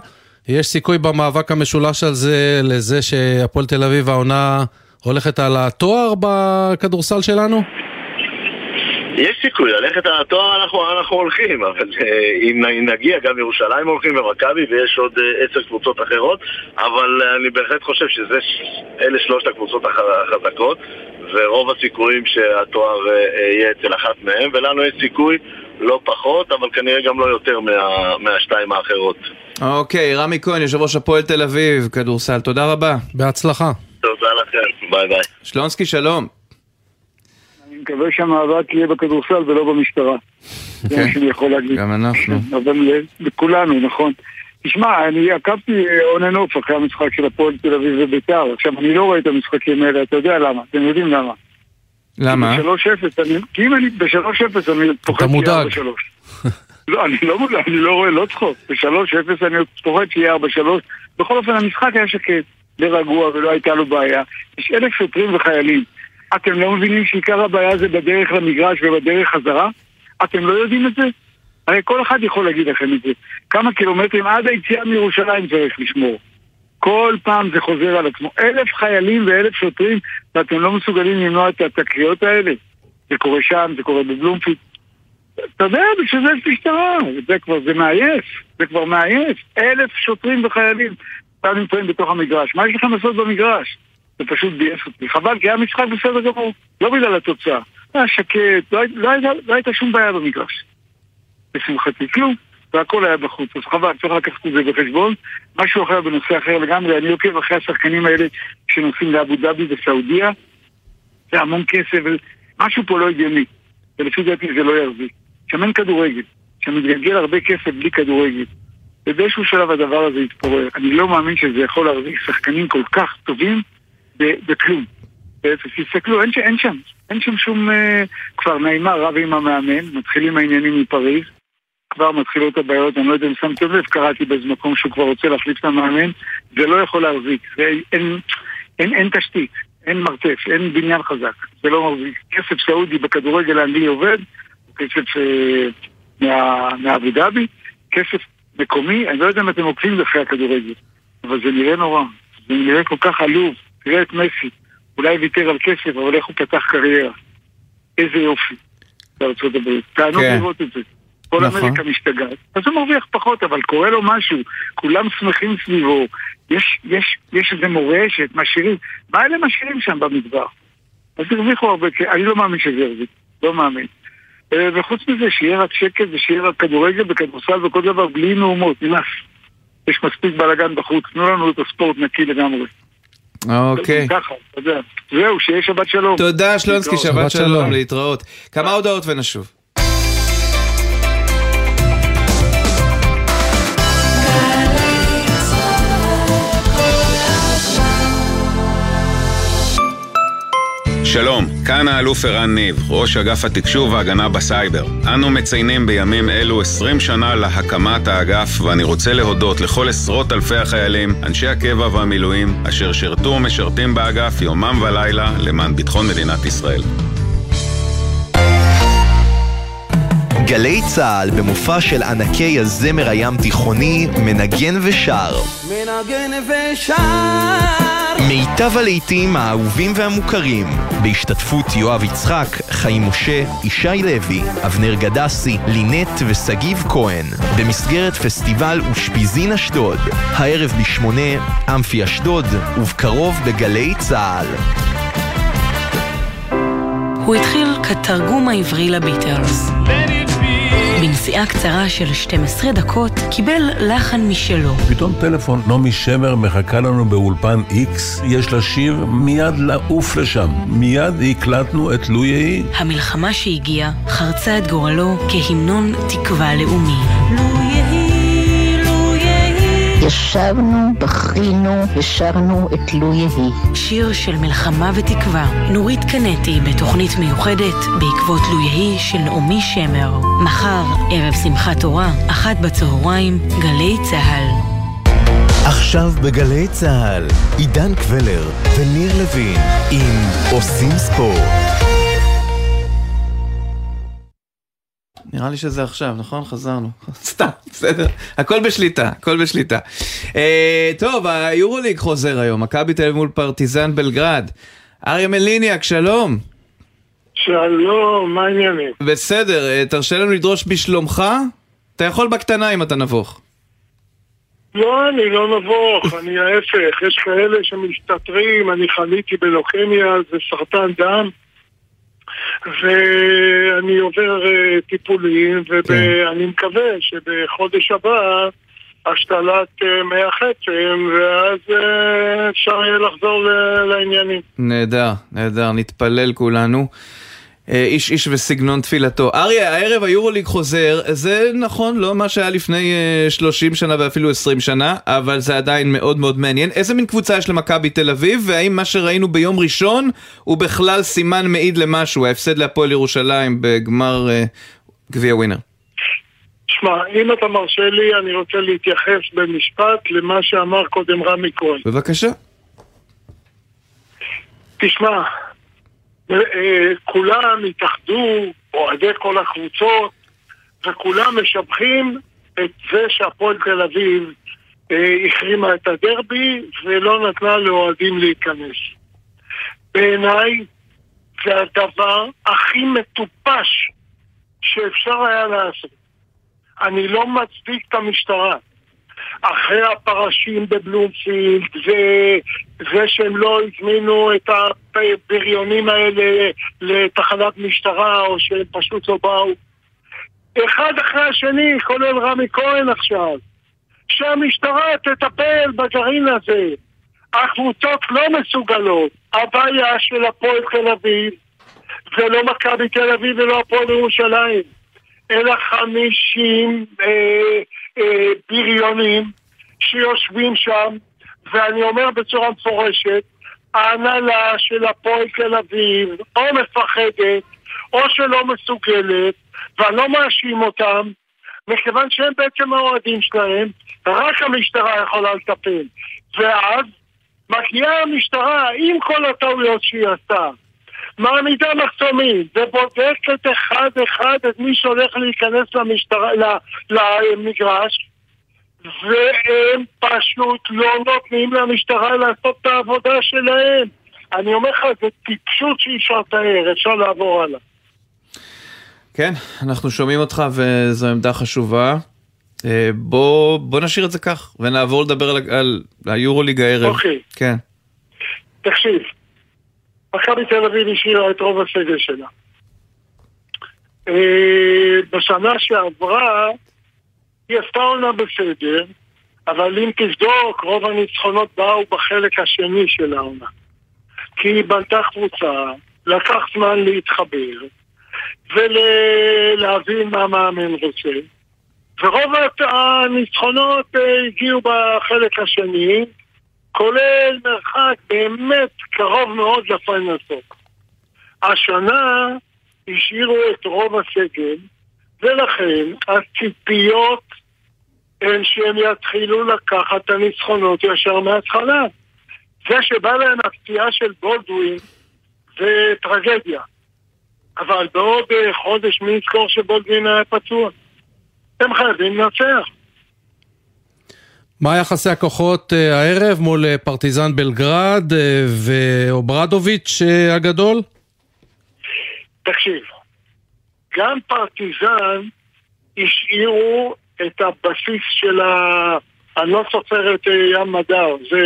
[SPEAKER 2] יש סיכוי במאבק המשולש על זה לזה שהפועל תל אביב העונה... הולכת על התואר בכדורסל שלנו?
[SPEAKER 5] יש סיכוי, ללכת על התואר אנחנו, אנחנו הולכים, אבל אה, אם נגיע, גם ירושלים הולכים ומכבי ויש עוד אה, עשר קבוצות אחרות, אבל אה, אני בהחלט חושב שאלה שלושת הקבוצות החזקות, ורוב הסיכויים שהתואר יהיה אצל אחת מהם, ולנו יש סיכוי לא פחות, אבל כנראה גם לא יותר מה, מהשתיים האחרות.
[SPEAKER 1] אוקיי, רמי כהן, יושב ראש הפועל תל אביב, כדורסל, תודה רבה.
[SPEAKER 2] בהצלחה.
[SPEAKER 5] תודה לכם, ביי ביי.
[SPEAKER 1] שלונסקי, שלום.
[SPEAKER 6] אני מקווה שהמאבק יהיה בכדורסל ולא במשטרה. זה מה
[SPEAKER 1] כן,
[SPEAKER 6] שאני יכול להגיד.
[SPEAKER 1] גם אנחנו.
[SPEAKER 6] אבל לכולנו, נכון. תשמע, אני עקבתי און אנ אוף אחרי המשחק של הפועל תל אביב וביתר. עכשיו, אני לא רואה את המשחקים האלה, אתה יודע למה, אתם יודעים למה.
[SPEAKER 1] למה?
[SPEAKER 6] ב-3-0, אני- כי אם אני ב-3-0 אני פוחד שיהיה
[SPEAKER 2] מודאג.
[SPEAKER 6] 4-3. לא, אני לא מודאג, אני לא רואה, לא צחוק. ב-3-0 אני פוחד שיהיה 4-3. בכל אופן, המשחק היה שקט, ורגוע, ולא הייתה לו בעיה. יש אלף שוטרים וחיילים. אתם לא מבינים שעיקר הבעיה זה בדרך למגרש ובדרך חזרה? אתם לא יודעים את זה? הרי כל אחד יכול להגיד לכם את זה. כמה קילומטרים עד היציאה מירושלים צריך לשמור. כל פעם זה חוזר על עצמו. אלף חיילים ואלף שוטרים, ואתם לא מסוגלים למנוע את התקריות האלה. זה קורה שם, זה קורה בבלומפיד. אתה יודע, בשביל זה יש משטרה. זה כבר, זה מעייף. זה כבר מעייף. אלף שוטרים וחיילים. אתם נמצאים בתוך המגרש. מה יש לכם לעשות במגרש? זה פשוט ביאס אותי. חבל, כי היה משחק בסדר גמור. לא בגלל התוצאה. היה שקט, לא, לא, הייתה- לא הייתה שום בעיה במגרש. לשמחתי, כלום. והכל היה בחוץ, אז חבל, צריך לקחת את זה בחשבון. משהו אחר בנושא אחר לגמרי, אני עוקב אחרי השחקנים האלה שנוסעים לאבו דאבי וסעודיה. זה המון כסף, משהו פה לא הגיוני. ולפי דעתי זה לא יחזיק. שם אין כדורגל. שם מתגלגל הרבה כסף בלי כדורגל. ובאיזשהו שלב הדבר הזה יתפורר. אני לא מאמין שזה יכול להחזיק שחקנים כל כך טובים בכלום. תסתכלו, אין, אין שם, אין שם שום אה, כבר נעימה רב עם המאמן, מתחילים העניינים מפריז, כבר מתחילות הבעיות, אני לא יודע אם שמתם לב, קראתי באיזה מקום שהוא כבר רוצה להחליף את המאמן, זה לא יכול להחזיק, אין, אין, אין תשתית, אין מרתף, אין בניין חזק, זה לא מחזיק. כסף סעודי בכדורגל האנגלי עובד, כסף אה, מה, מאבו דאבי, כסף מקומי, אני לא יודע אם אתם עוקבים אחרי הכדורגל, אבל זה נראה נורא, זה נראה כל כך עלוב, תראה את מסי, אולי ויתר על כסף, אבל איך הוא פתח קריירה. איזה יופי בארצות הברית. תענוג
[SPEAKER 1] כן.
[SPEAKER 6] לראות את זה. כל
[SPEAKER 1] נכון.
[SPEAKER 6] אמריקה משתגעת. אז הוא מרוויח פחות, אבל קורה לו משהו. כולם שמחים סביבו. יש, יש, יש איזה מורשת, משאירים. מה אלה משאירים שם במדבר? אז הרוויחו הרבה. אני לא מאמין שזה יחזיק. לא מאמין. אה, וחוץ מזה, שיהיה רק שקט ושיהיה רק כדורגל וכדורסל וכל דבר בלי מהומות, נמאס. יש מספיק בלאגן בחוץ, תנו לנו את הספורט נקי לגמרי.
[SPEAKER 1] אוקיי.
[SPEAKER 6] ככה, אתה יודע. זהו, שיהיה שבת שלום.
[SPEAKER 1] תודה שלונסקי. שבת שלום. להתראות. כמה הודעות ונשוב.
[SPEAKER 7] שלום, כאן האלוף ערן ניב, ראש אגף התקשוב וההגנה בסייבר. אנו מציינים בימים אלו 20 שנה להקמת האגף, ואני רוצה להודות לכל עשרות אלפי החיילים, אנשי הקבע והמילואים, אשר שירתו ומשרתים באגף יומם ולילה למען ביטחון מדינת ישראל.
[SPEAKER 8] גלי צה"ל במופע של ענקי הזמר הים תיכוני מנגן ושר.
[SPEAKER 9] מנגן ושר
[SPEAKER 8] מיטב הלהיטים האהובים והמוכרים, בהשתתפות יואב יצחק, חיים משה, ישי לוי, אבנר גדסי, לינט ושגיב כהן, במסגרת פסטיבל אושפיזין אשדוד, הערב בשמונה, אמפי אשדוד, ובקרוב בגלי צה"ל.
[SPEAKER 10] הוא התחיל כתרגום העברי לביטלס. בנסיעה קצרה של 12 דקות קיבל לחן משלו.
[SPEAKER 11] פתאום טלפון, נעמי שמר מחכה לנו באולפן איקס, יש לה שיר, מיד לעוף לשם. מיד הקלטנו את לו יהי.
[SPEAKER 10] המלחמה שהגיעה חרצה את גורלו כהמנון תקווה לאומי.
[SPEAKER 12] ישבנו, בכינו ושרנו את לו יהי.
[SPEAKER 10] שיר של מלחמה ותקווה. נורית קנטי בתוכנית מיוחדת בעקבות לו יהי של נעמי שמר. מחר, ערב שמחת תורה, אחת בצהריים, גלי צה"ל.
[SPEAKER 13] עכשיו בגלי צה"ל, עידן קבלר וניר לוין עם עושים ספורט.
[SPEAKER 1] נראה לי שזה עכשיו, נכון? חזרנו. סתם, בסדר. הכל בשליטה, הכל בשליטה. אה, טוב, היורוליג חוזר היום, מכבי תל אביב מול פרטיזן בלגרד. אריה מליניאק, שלום.
[SPEAKER 14] שלום, מה העניינים?
[SPEAKER 1] בסדר, אה, תרשה לנו לדרוש בשלומך? אתה יכול בקטנה אם אתה נבוך.
[SPEAKER 14] לא, אני לא נבוך, אני ההפך. יש כאלה שמסתתרים, אני חליתי בלוקמיה, זה סרטן דם. ואני עובר אה, טיפולים, ואני כן. מקווה שבחודש הבא השתלת אה, מי החצם, ואז אה, אפשר יהיה לחזור לעניינים.
[SPEAKER 1] נהדר, נהדר, נתפלל כולנו. אה, איש איש וסגנון תפילתו. אריה, הערב היורוליג חוזר, זה נכון, לא מה שהיה לפני 30 אה, שנה ואפילו 20 שנה, אבל זה עדיין מאוד מאוד מעניין. איזה מין קבוצה יש למכבי תל אביב, והאם מה שראינו ביום ראשון הוא בכלל סימן מעיד למשהו, ההפסד להפועל ירושלים בגמר uh, גביע ווינר?
[SPEAKER 14] שמע, אם אתה מרשה לי, אני רוצה להתייחס במשפט למה שאמר קודם רמי כהן.
[SPEAKER 1] בבקשה.
[SPEAKER 14] תשמע, אה, כולם התאחדו, אוהדי כל הקבוצות, וכולם משבחים את זה שהפועל תל אביב אה, החרימה את הדרבי ולא נתנה לאוהדים להיכנס. בעיניי זה הדבר הכי מטופש שאפשר היה לעשות. אני לא מצדיק את המשטרה. אחרי הפרשים בבלומפילד, וזה שהם לא הזמינו את הבריונים האלה לתחנת משטרה, או שהם פשוט לא באו. אחד אחרי השני, כולל רמי כהן עכשיו, שהמשטרה תטפל בגרעין הזה. הקבוצות לא מסוגלות. הבעיה של הפועל תל אביב זה לא מכבי תל אביב ולא הפועל ירושלים, אלא חמישים אה, אה, בריונים שיושבים שם, ואני אומר בצורה מפורשת, ההנהלה של הפועל תל אביב או מפחדת או שלא מסוגלת, ואני לא מאשים אותם, מכיוון שהם בעצם האוהדים שלהם, רק המשטרה יכולה לטפל. ואז מגיעה המשטרה עם כל הטעויות שהיא עשתה, מעמידה מחסומים ובודקת אחד-אחד את מי שהולך להיכנס למשטרה, למגרש והם פשוט לא נותנים למשטרה לעשות את העבודה שלהם. אני אומר לך, זה טיפשות שאי אפשר לתאר, אפשר לעבור הלאה.
[SPEAKER 1] כן, אנחנו שומעים אותך וזו עמדה חשובה. אה, בוא, בוא נשאיר את זה כך ונעבור לדבר על, על היורוליג הערב.
[SPEAKER 14] אוקיי.
[SPEAKER 1] כן.
[SPEAKER 14] תקשיב, מכבי תל אביב השאירה את רוב הסגל שלה. אה, בשנה שעברה היא עשתה עונה בסדר, אבל אם תבדוק, רוב הניצחונות באו בחלק השני של העונה. כי היא בנתה קבוצה, לקח זמן להתחבר, ולהבין מה המאמן רוצה. ורוב הניצחונות אה, הגיעו בחלק השני, כולל מרחק באמת קרוב מאוד לפיינלסוף. השנה השאירו את רוב הסגל, ולכן הציפיות הן שהם יתחילו לקחת את הניצחונות ישר מההתחלה. זה שבא להם הפציעה של בולדווין זה טרגדיה. אבל בעוד אה, חודש מי יזכור שבולדווין היה פצוע? הם חייבים לנצח.
[SPEAKER 2] מה יחסי הכוחות אה, הערב מול אה, פרטיזן בלגרד ואוברדוביץ' הגדול?
[SPEAKER 14] תקשיב, גם פרטיזן השאירו את הבסיס של ה... אני לא סופר את אה, ים מדר, זה,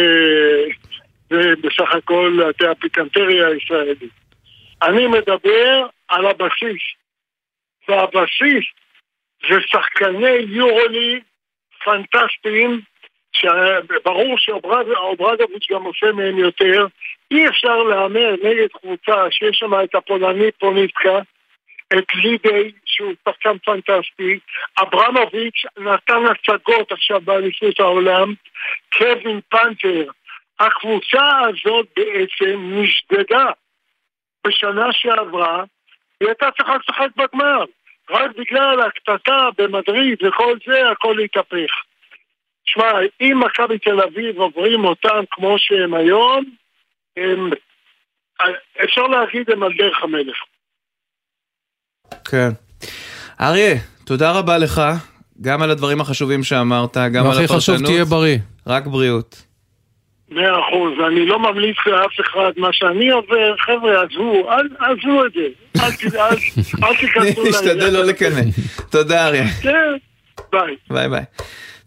[SPEAKER 14] זה בסך הכל הפיקנטריה הישראלית. אני מדבר על הבסיס. והבסיס זה שחקני יורולי פנטסטיים, שברור שאוברדוביץ' גם עושה מהם יותר. אי אפשר להמר נגד קבוצה שיש שם את הפולנית פוניטקה, את לידי שהוא שחקן פנטסטי, אברמוביץ' נתן הצגות עכשיו באליפות העולם, קווין פנתר, הקבוצה הזאת בעצם נשדדה. בשנה שעברה, היא הייתה צריכה לשחק בגמר, רק בגלל הקטטה במדריד וכל זה, הכל התהפך. שמע, אם מכבי תל אביב עוברים אותם כמו שהם היום, הם, אפשר להגיד הם על דרך המלך.
[SPEAKER 1] כן. אריה, תודה רבה לך, גם על הדברים החשובים שאמרת, גם על הפרשנות.
[SPEAKER 2] והכי חשוב, תהיה בריא.
[SPEAKER 1] רק בריאות.
[SPEAKER 14] מאה אחוז, אני לא ממליץ לאף אחד מה שאני עובר, חבר'ה, עזבו, עזבו את זה, אל ת- אל- אל תיכנסו
[SPEAKER 1] נשתדל לא לקנא. תודה אריה.
[SPEAKER 14] כן, ביי.
[SPEAKER 1] ביי ביי.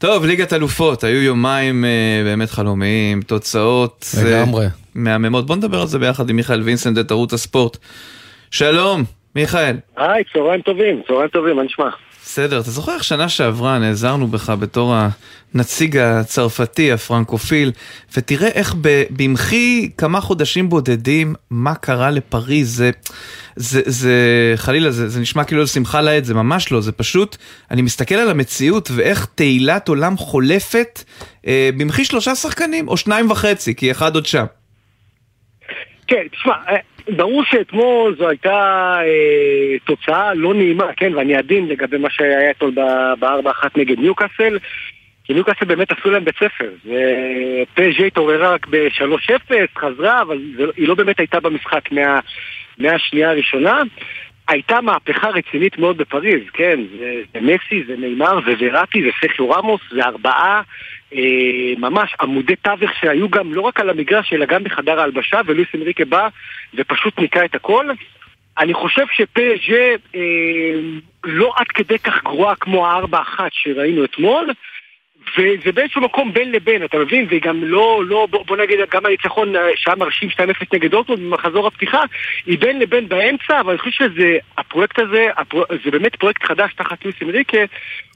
[SPEAKER 1] טוב, ליגת אלופות, היו יומיים אה, באמת חלומיים, תוצאות אה,
[SPEAKER 2] לגמרי.
[SPEAKER 1] מהממות. בוא נדבר על זה ביחד עם מיכאל וינסנט את ערוץ הספורט. שלום, מיכאל.
[SPEAKER 15] היי, צהריים טובים, צהריים טובים, מה נשמע?
[SPEAKER 1] בסדר, אתה זוכר איך שנה שעברה נעזרנו בך בתור הנציג הצרפתי, הפרנקופיל, ותראה איך במחי כמה חודשים בודדים, מה קרה לפריז, זה, זה, זה חלילה, זה, זה נשמע כאילו שמחה לאיד, זה ממש לא, זה פשוט, אני מסתכל על המציאות ואיך תהילת עולם חולפת אה, במחי שלושה שחקנים, או שניים וחצי, כי אחד עוד שם.
[SPEAKER 15] כן, תשמע, אה, ברור שאתמול זו הייתה אה, תוצאה לא נעימה, כן, ואני עדין לגבי מה שהיה אתמול בארבע אחת נגד ניוקאסל, כי ניוקאסל באמת עשו להם בית ספר. פז'ה התעוררה רק ב-3-0, חזרה, אבל זה, היא לא באמת הייתה במשחק מה, מהשנייה הראשונה. הייתה מהפכה רצינית מאוד בפריז, כן, זה, זה מסי, זה נאמר, זה וראטי, זה סכיו רמוס, זה ארבעה ממש עמודי תווך שהיו גם לא רק על המגרש אלא גם בחדר ההלבשה ולואיס אנריקה בא ופשוט ניקה את הכל. אני חושב שפז'ה אה, לא עד כדי כך גרועה כמו הארבע אחת שראינו אתמול וזה באיזשהו מקום בין לבין, אתה מבין? והיא גם לא, לא בוא, בוא נגיד, גם הניצחון אה, שהיה מרשים 2-0 נגד דורטמונד במחזור הפתיחה, היא בין לבין באמצע, אבל אני חושב שזה, הפרויקט הזה, הפרו, זה באמת פרויקט חדש תחת לואיס אנריקה,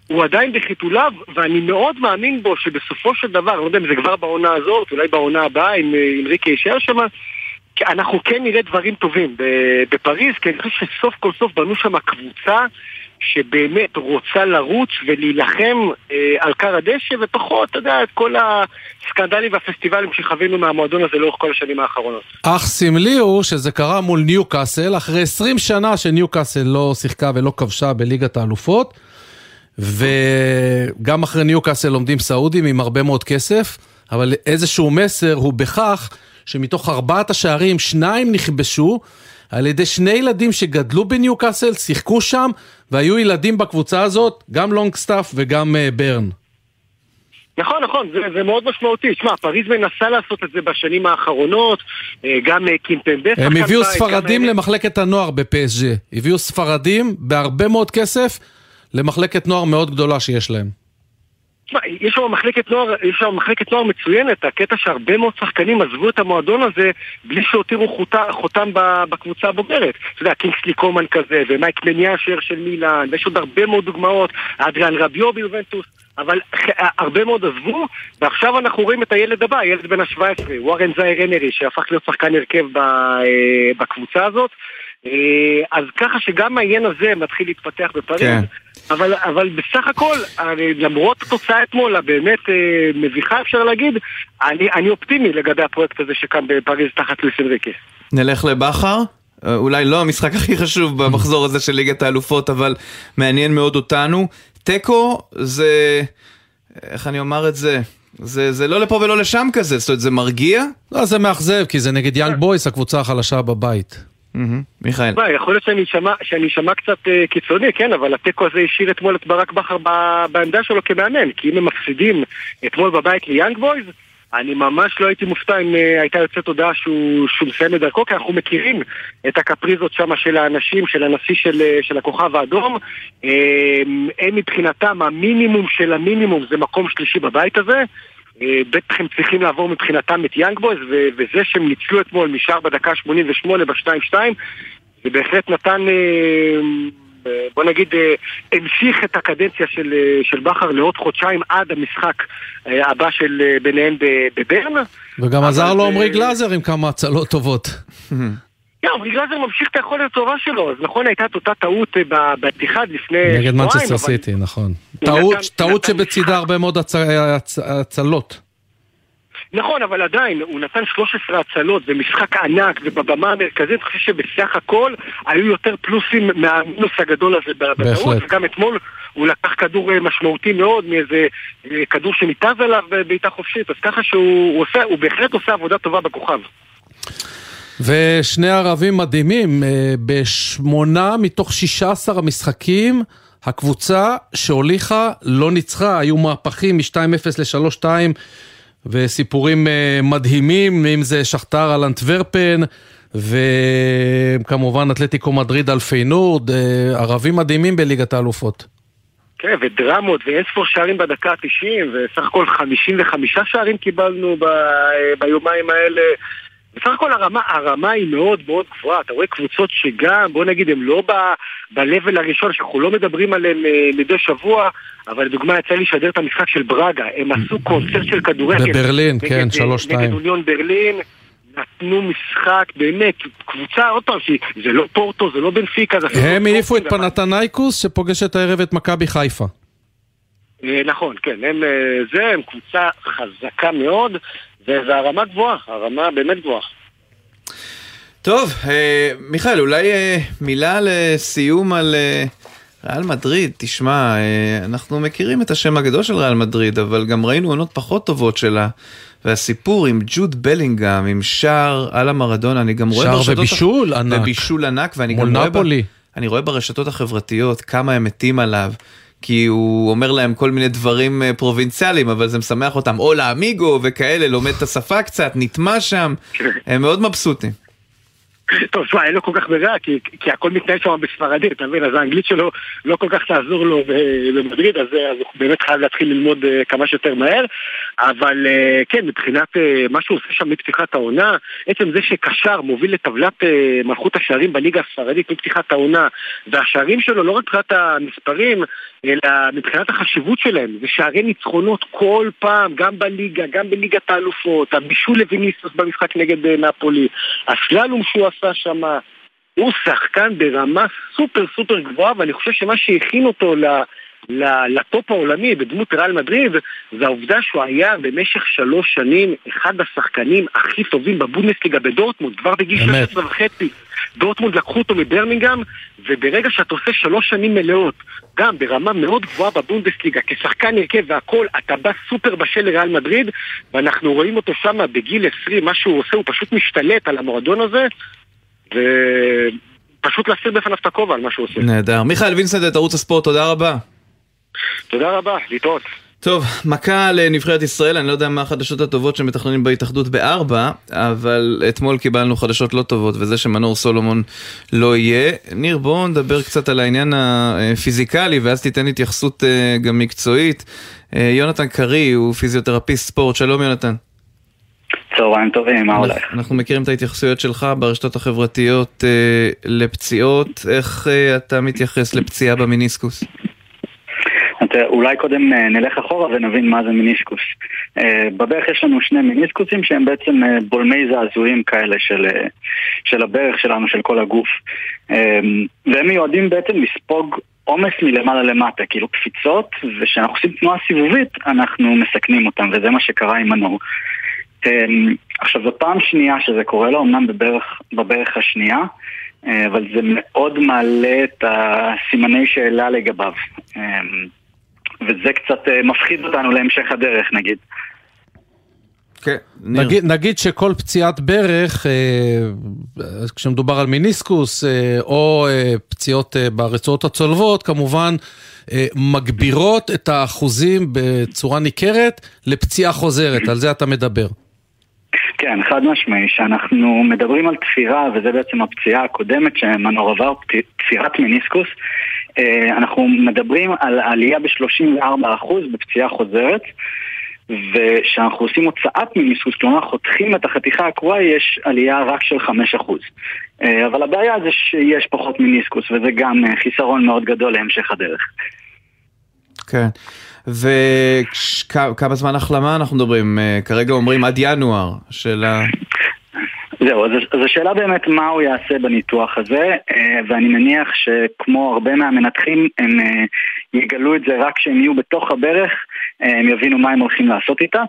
[SPEAKER 15] הוא עדיין בחיתוליו, ואני מאוד מאמין בו שבסופו של דבר, לא יודע אם זה כבר בעונה הזאת, אולי בעונה הבאה, אם אה, אנריקה יישאר שם, אנחנו כן נראה דברים טובים בפריז, כי אני חושב שסוף כל סוף בנו שם קבוצה שבאמת רוצה לרוץ ולהילחם אה, על כר הדשא, ופחות, אתה יודע, את כל הסקנדלים והפסטיבלים שחווינו מהמועדון הזה לאורך כל השנים האחרונות.
[SPEAKER 2] אך סמלי הוא שזה קרה מול ניוקאסל, אחרי 20 שנה שניוקאסל לא שיחקה ולא כבשה בליגת האלופות, וגם אחרי ניוקאסל לומדים סעודים עם הרבה מאוד כסף, אבל איזשהו מסר הוא בכך שמתוך ארבעת השערים, שניים נכבשו על ידי שני ילדים שגדלו בניוקאסל, שיחקו שם, והיו ילדים בקבוצה הזאת, גם לונגסטאף וגם אה, ברן.
[SPEAKER 15] נכון, נכון, זה, זה מאוד משמעותי. שמע, פריז מנסה לעשות את זה בשנים האחרונות, אה, גם אה, קימפמבה.
[SPEAKER 2] הם הביאו ספרדים
[SPEAKER 15] גם,
[SPEAKER 2] למחלקת הנוער בפסג'ה. הביאו ספרדים בהרבה מאוד כסף למחלקת נוער מאוד גדולה שיש להם.
[SPEAKER 15] תשמע, יש שם מחלקת נוער, יש שם מחלקת נוער מצוינת, הקטע שהרבה מאוד שחקנים עזבו את המועדון הזה בלי שהותירו חותם, בקבוצה הבוגרת. אתה יודע, קינגסלי קומן כזה, ומייק מניאשר של מילאן, ויש עוד הרבה מאוד דוגמאות, אדריאן רביו ביובנטוס, אבל הרבה מאוד עזבו, ועכשיו אנחנו רואים את הילד הבא, הילד בן ה-17, וורן זייר הנרי, שהפך להיות שחקן הרכב אה, בקבוצה הזאת. אה, אז ככה שגם העניין הזה מתחיל להתפתח בפריז.
[SPEAKER 1] כן.
[SPEAKER 15] אבל, אבל בסך הכל, אני, למרות התוצאה אתמול, הבאמת אה, מביכה אפשר להגיד, אני, אני אופטימי לגבי הפרויקט הזה שקם בפריז תחת לואיס אנריקה.
[SPEAKER 1] נלך לבכר? אה, אולי לא המשחק הכי חשוב במחזור הזה של ליגת האלופות, אבל מעניין מאוד אותנו. תיקו זה, איך אני אומר את זה? זה, זה לא לפה ולא לשם כזה, זאת אומרת זה מרגיע?
[SPEAKER 2] לא, זה מאכזב, כי זה נגד יאנג בויס, הקבוצה החלשה בבית.
[SPEAKER 1] מיכאל.
[SPEAKER 15] מה, יכול להיות שאני אשמע, שאני אשמע קצת אה, קיצוני, כן, אבל התיקו הזה השאיר אתמול את ברק בכר בעמדה שלו כמאמן, כי אם הם מפסידים אתמול בבית ליאנג בויז, אני ממש לא הייתי מופתע אם אה, הייתה יוצאת הודעה שהוא, שהוא מסיים את דרכו, כי אנחנו מכירים את הקפריזות שם של האנשים, של הנשיא של, אה, של הכוכב האדום. הם מבחינתם, המינימום של המינימום זה מקום שלישי בבית הזה. בטח הם צריכים לעבור מבחינתם את יאנג בויז, ו- וזה שהם ניצלו אתמול משער בדקה 88 ב-2-2, זה בהחלט נתן, אה, בוא נגיד, אה, המשיך את הקדנציה של, אה, של בכר לעוד חודשיים עד המשחק הבא של ביניהם בברן.
[SPEAKER 2] וגם עזר לו עמרי גלאזר עם כמה הצלות טובות.
[SPEAKER 15] כן, אבל גלאזר ממשיך את היכולת הטובה שלו, אז נכון הייתה את אותה טעות אה, בפתיחת לפני שבועיים,
[SPEAKER 2] נגד מנצ'סטר סיטי, נכון. טעות שבצידה הרבה מאוד הצלות.
[SPEAKER 15] נכון, אבל עדיין, הוא נתן 13 הצלות ומשחק ענק ובבמה המרכזית, אני חושב שבסך הכל היו יותר פלוסים מהמינוס הגדול הזה בטעות, וגם אתמול הוא לקח כדור אה, משמעותי מאוד מאיזה אה, כדור שניתז עליו בעיטה חופשית, אז ככה שהוא עושה, הוא בהחלט עושה עבודה טובה בכוכב.
[SPEAKER 2] ושני ערבים מדהימים, אה, בשמונה מתוך 16 המשחקים, הקבוצה שהוליכה לא ניצחה, היו מהפכים מ-2-0 ל-3-2 וסיפורים אה, מדהימים, אם זה שכתר על אנטוורפן, וכמובן אתלטיקו מדריד על פיינורד, אה, ערבים מדהימים בליגת האלופות.
[SPEAKER 15] כן, ודרמות ואינספור שערים בדקה ה-90, וסך הכל 55 שערים קיבלנו ב, ביומיים האלה. בסך הכל הרמה, הרמה היא מאוד מאוד גבוהה, אתה רואה קבוצות שגם, בוא נגיד, הם לא ב-level הראשון, שאנחנו לא מדברים עליהם אה, מדי שבוע, אבל לדוגמה יצא לי לשדר את המשחק של ברגה, הם עשו קונצרט של כדורגל.
[SPEAKER 2] בברלין, כן, שלוש שתיים.
[SPEAKER 15] נגד אוניון ברלין. נתנו משחק, באמת, קבוצה, עוד פעם, זה לא פורטו, זה לא בנפיקה, זה...
[SPEAKER 2] הם העיפו את פנתנייקוס שפוגשת הערב את מכבי חיפה.
[SPEAKER 15] אה, נכון, כן, הם אה, זה, הם קבוצה חזקה מאוד, והרמה גבוהה, הרמה באמת גבוהה.
[SPEAKER 1] טוב, אה, מיכאל, אולי אה, מילה לסיום על אה, ריאל מדריד. תשמע, אה, אנחנו מכירים את השם הגדול של ריאל מדריד, אבל גם ראינו עונות פחות טובות שלה. והסיפור עם ג'וד בלינגהם, עם שער על המרדונה, אני גם רואה
[SPEAKER 2] ברשתות... שער ובישול הח... ענק.
[SPEAKER 1] ובישול ענק, ואני גם רואה... ב... אני רואה ברשתות החברתיות כמה הם מתים עליו. כי הוא אומר להם כל מיני דברים אה, פרובינציאליים, אבל זה משמח אותם, או לאמיגו וכאלה, לומד את השפה קצת, נטמע שם, הם מאוד מבסוטים.
[SPEAKER 15] טוב, שמע, אין לו כל כך ברירה, כי, כי הכל מתנהל שם בספרדית, אתה מבין? אז האנגלית שלו לא כל כך תעזור לו במדריד, אז, אז הוא באמת חייב להתחיל ללמוד כמה שיותר מהר. אבל uh, כן, מבחינת uh, מה שהוא עושה שם מפתיחת העונה, עצם זה שקשר מוביל לטבלת uh, מלכות השערים בליגה הספרדית מפתיחת העונה, והשערים שלו לא רק מבחינת המספרים, אלא מבחינת החשיבות שלהם, זה שערי ניצחונות כל פעם, גם בליגה, גם בליגת האלופות, הבישול לוויניסוס במשחק נגד נפולי, הסללום שהוא עשה שם, הוא שחקן ברמה סופר סופר גבוהה, ואני חושב שמה שהכין אותו ל... לטופ העולמי בדמות ריאל מדריד זה העובדה שהוא היה במשך שלוש שנים אחד השחקנים הכי טובים בבונדסליגה בדורטמונד כבר בגיל 16 וחצי דורטמונד לקחו אותו מברמינגהם וברגע שאתה עושה שלוש שנים מלאות גם ברמה מאוד גבוהה בבונדסליגה כשחקן הרכב והכל אתה בא סופר בשל לריאל מדריד ואנחנו רואים אותו שם בגיל 20 מה שהוא עושה הוא פשוט משתלט על המועדון הזה ופשוט להסיר בפניו את הכובע על מה שהוא עושה.
[SPEAKER 1] נהדר. מיכאל וינסנט, ערוץ הספורט, תודה רבה.
[SPEAKER 15] תודה רבה, להתראות.
[SPEAKER 1] טוב, מכה לנבחרת ישראל, אני לא יודע מה החדשות הטובות שמתכננים בהתאחדות בארבע, אבל אתמול קיבלנו חדשות לא טובות, וזה שמנור סולומון לא יהיה. ניר, בואו נדבר קצת על העניין הפיזיקלי, ואז תיתן התייחסות אה, גם מקצועית. אה, יונתן קרי הוא פיזיותרפיסט ספורט, שלום יונתן.
[SPEAKER 16] צהריים טובים, מה הולך?
[SPEAKER 1] אנחנו מכירים את ההתייחסויות שלך ברשתות החברתיות אה, לפציעות, איך אתה מתייחס לפציעה במיניסקוס?
[SPEAKER 16] אולי קודם אה, נלך אחורה ונבין מה זה מיניסקוס. אה, בברך יש לנו שני מיניסקוסים שהם בעצם אה, בולמי זעזועים כאלה של, של הברך שלנו, של כל הגוף. והם מיועדים בעצם לספוג עומס מלמעלה למטה, כאילו קפיצות, וכשאנחנו עושים תנועה סיבובית אנחנו מסכנים אותם, וזה מה שקרה עם מנור. עכשיו זו פעם שנייה שזה קורה לו, אמנם בברך, בברך השנייה, אבל זה מאוד מעלה את הסימני שאלה לגביו. וזה קצת אה, מפחיד אותנו להמשך הדרך נגיד.
[SPEAKER 1] כן,
[SPEAKER 2] נגיד, נגיד שכל פציעת ברך, אה, כשמדובר על מיניסקוס אה, או אה, פציעות אה, ברצועות הצולבות, כמובן אה, מגבירות את האחוזים בצורה ניכרת לפציעה חוזרת, על זה אתה מדבר.
[SPEAKER 16] כן, חד משמעי, שאנחנו מדברים על תפירה, וזה בעצם הפציעה הקודמת שמנור עבר, תפירת מיניסקוס, אה, אנחנו מדברים על עלייה ב-34% בפציעה חוזרת וכשאנחנו עושים הוצאת מיניסקוס, כלומר חותכים את החתיכה הקרועה, יש עלייה רק של 5%. אה, אבל הבעיה זה שיש פחות מיניסקוס, וזה גם אה, חיסרון מאוד גדול להמשך הדרך.
[SPEAKER 1] כן. וכמה זמן החלמה אנחנו מדברים? כרגע אומרים עד ינואר של ה...
[SPEAKER 16] זהו, אז, אז השאלה באמת מה הוא יעשה בניתוח הזה, אה, ואני מניח שכמו הרבה מהמנתחים, הם אה, יגלו את זה רק כשהם יהיו בתוך הברך, אה, הם יבינו מה הם הולכים לעשות איתה.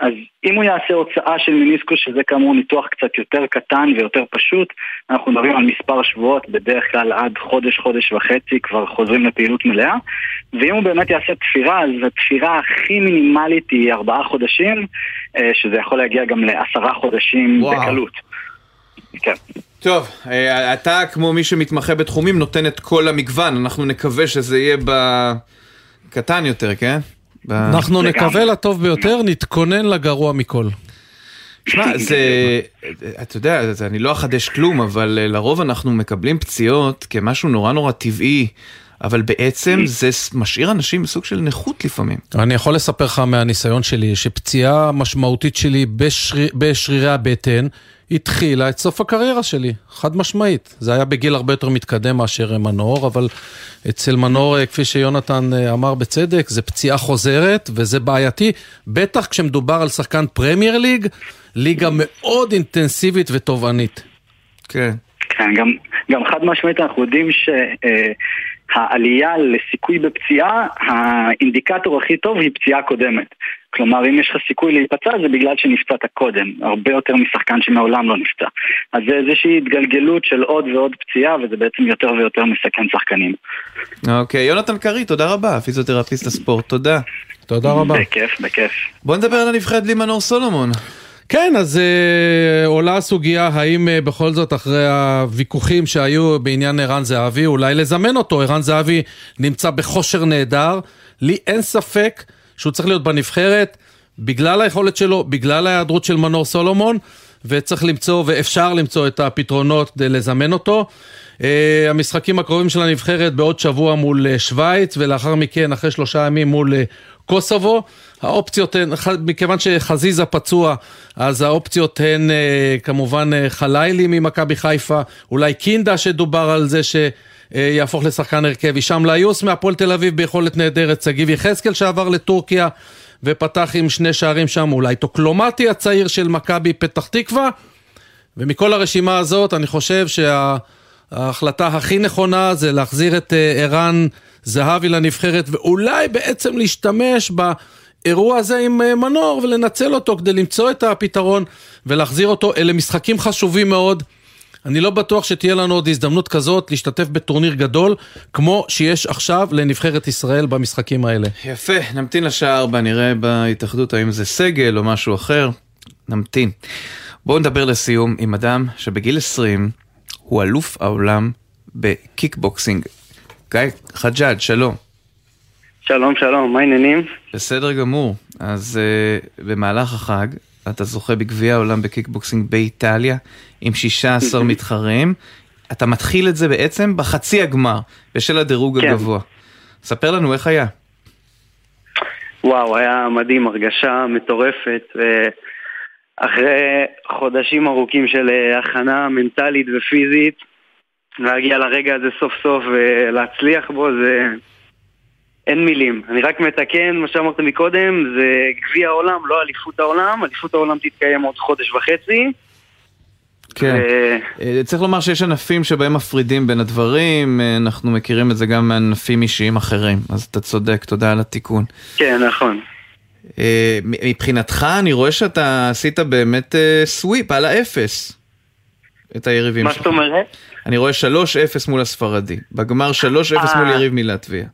[SPEAKER 16] אז אם הוא יעשה הוצאה של מיניסקוס, שזה כאמור ניתוח קצת יותר קטן ויותר פשוט, אנחנו מדברים על מספר שבועות, בדרך כלל עד חודש, חודש וחצי כבר חוזרים לפעילות מלאה. ואם הוא באמת יעשה תפירה, אז התפירה הכי מינימלית היא ארבעה חודשים, שזה יכול להגיע גם לעשרה חודשים וואו. בקלות. כן.
[SPEAKER 1] טוב, אה, אתה כמו מי שמתמחה בתחומים נותן את כל המגוון, אנחנו נקווה שזה יהיה בקטן יותר, כן?
[SPEAKER 2] ב... אנחנו נקווה לטוב ביותר, נתכונן לגרוע מכל.
[SPEAKER 1] שמע, זה, אתה יודע, זה, אני לא אחדש כלום, אבל אה, לרוב אנחנו מקבלים פציעות כמשהו נורא נורא טבעי. אבל בעצם זה משאיר אנשים בסוג של נכות לפעמים.
[SPEAKER 2] אני יכול לספר לך מהניסיון שלי, שפציעה משמעותית שלי בשריר, בשרירי הבטן התחילה את סוף הקריירה שלי, חד משמעית. זה היה בגיל הרבה יותר מתקדם מאשר מנור, אבל אצל מנור, כפי שיונתן אה, אמר בצדק, זה פציעה חוזרת וזה בעייתי, בטח כשמדובר על שחקן פרמייר ליג, ליגה מאוד אינטנסיבית ותובענית.
[SPEAKER 16] כן. כן, גם, גם חד משמעית אנחנו יודעים ש... אה, לסיכוי בפציעה, האינדיקטור הכי טוב היא פציעה קודמת. כלומר, אם יש לך סיכוי להיפצע זה בגלל שנפצעת קודם, הרבה יותר משחקן שמעולם לא נפצע. אז זה איזושהי התגלגלות של עוד ועוד פציעה, וזה בעצם יותר ויותר מסכן שחקנים.
[SPEAKER 1] אוקיי, יונתן קרי, תודה רבה, פיזיותרפיסט הספורט, תודה.
[SPEAKER 2] תודה רבה.
[SPEAKER 16] בכיף, בכיף.
[SPEAKER 1] בוא נדבר על הנבחרת בלי מנור סולומון.
[SPEAKER 2] כן, אז אה, עולה הסוגיה האם אה, בכל זאת אחרי הוויכוחים שהיו בעניין ערן זהבי, אולי לזמן אותו. ערן זהבי נמצא בכושר נהדר. לי אין ספק שהוא צריך להיות בנבחרת בגלל היכולת שלו, בגלל ההיעדרות של מנור סולומון, וצריך למצוא, ואפשר למצוא את הפתרונות כדי לזמן אותו. Uh, המשחקים הקרובים של הנבחרת בעוד שבוע מול uh, שווייץ, ולאחר מכן, אחרי שלושה ימים מול uh, קוסובו. האופציות הן, מכיוון שחזיזה פצוע, אז האופציות הן כמובן חלילי ממכבי חיפה, אולי קינדה שדובר על זה שיהפוך לשחקן הרכב, הישאם ליוס מהפועל תל אביב ביכולת נהדרת, שגיב יחזקאל שעבר לטורקיה ופתח עם שני שערים שם, אולי טוקלומטי הצעיר של מכבי פתח תקווה, ומכל הרשימה הזאת אני חושב שההחלטה הכי נכונה זה להחזיר את ערן זהבי לנבחרת ואולי בעצם להשתמש ב... האירוע הזה עם אה, מנור ולנצל אותו כדי למצוא את הפתרון ולהחזיר אותו. אלה משחקים חשובים מאוד. אני לא בטוח שתהיה לנו עוד הזדמנות כזאת להשתתף בטורניר גדול, כמו שיש עכשיו לנבחרת ישראל במשחקים האלה.
[SPEAKER 1] יפה, נמתין לשעה 4, נראה בהתאחדות האם זה סגל או משהו אחר. נמתין. בואו נדבר לסיום עם אדם שבגיל 20 הוא אלוף העולם בקיקבוקסינג. גיא חג'אג', שלום.
[SPEAKER 17] שלום, שלום, מה העניינים?
[SPEAKER 1] בסדר גמור. אז uh, במהלך החג אתה זוכה בגביע העולם בקיקבוקסינג באיטליה עם 16 מתחרים. אתה מתחיל את זה בעצם בחצי הגמר, בשל הדירוג כן. הגבוה. ספר לנו איך היה.
[SPEAKER 17] וואו, היה מדהים, הרגשה מטורפת. אחרי חודשים ארוכים של אה, הכנה מנטלית ופיזית, להגיע לרגע הזה סוף סוף ולהצליח בו זה אין מילים. אני רק מתקן מה שאמרת מקודם, זה גביע העולם, לא אליפות העולם. אליפות העולם תתקיים עוד חודש וחצי.
[SPEAKER 1] כן, ו... צריך לומר שיש ענפים שבהם מפרידים בין הדברים, אנחנו מכירים את זה גם מענפים אישיים אחרים, אז אתה צודק, תודה על התיקון.
[SPEAKER 17] כן, נכון.
[SPEAKER 1] מבחינתך אני רואה שאתה עשית באמת סוויפ על האפס. את היריבים
[SPEAKER 17] שלך. מה זאת אומרת?
[SPEAKER 1] אני רואה 3-0 מול הספרדי, בגמר 3-0 מול יריב מלטביה.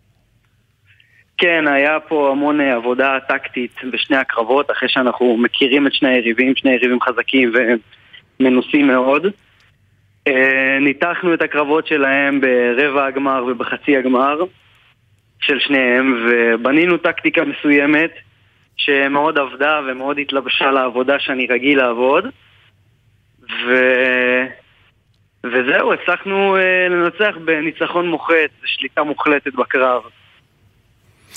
[SPEAKER 17] כן, היה פה המון אה, עבודה טקטית בשני הקרבות, אחרי שאנחנו מכירים את שני היריבים, שני יריבים חזקים ומנוסים מאוד. אה, ניתחנו את הקרבות שלהם ברבע הגמר ובחצי הגמר של שניהם, ובנינו טקטיקה מסוימת שמאוד עבדה ומאוד התלבשה לעבודה שאני רגיל לעבוד. ו... וזהו, הצלחנו אה, לנצח בניצחון מוחץ, שליטה מוחלטת בקרב.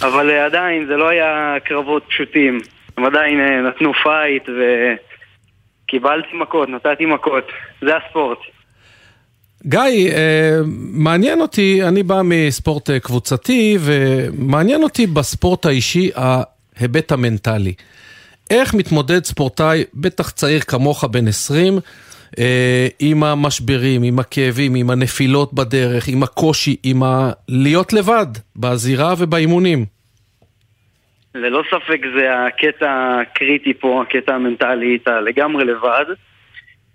[SPEAKER 17] אבל אה, עדיין זה לא היה קרבות פשוטים. הם עדיין אה, נתנו fight וקיבלתי מכות, נתתי מכות. זה הספורט.
[SPEAKER 2] גיא, אה, מעניין אותי, אני בא מספורט קבוצתי, ומעניין אותי בספורט האישי ההיבט המנטלי. איך מתמודד ספורטאי, בטח צעיר כמוך בן 20, אה, עם המשברים, עם הכאבים, עם הנפילות בדרך, עם הקושי, עם ה... להיות לבד בזירה ובאימונים.
[SPEAKER 17] ללא ספק זה הקטע הקריטי פה, הקטע המנטלי, אתה לגמרי לבד.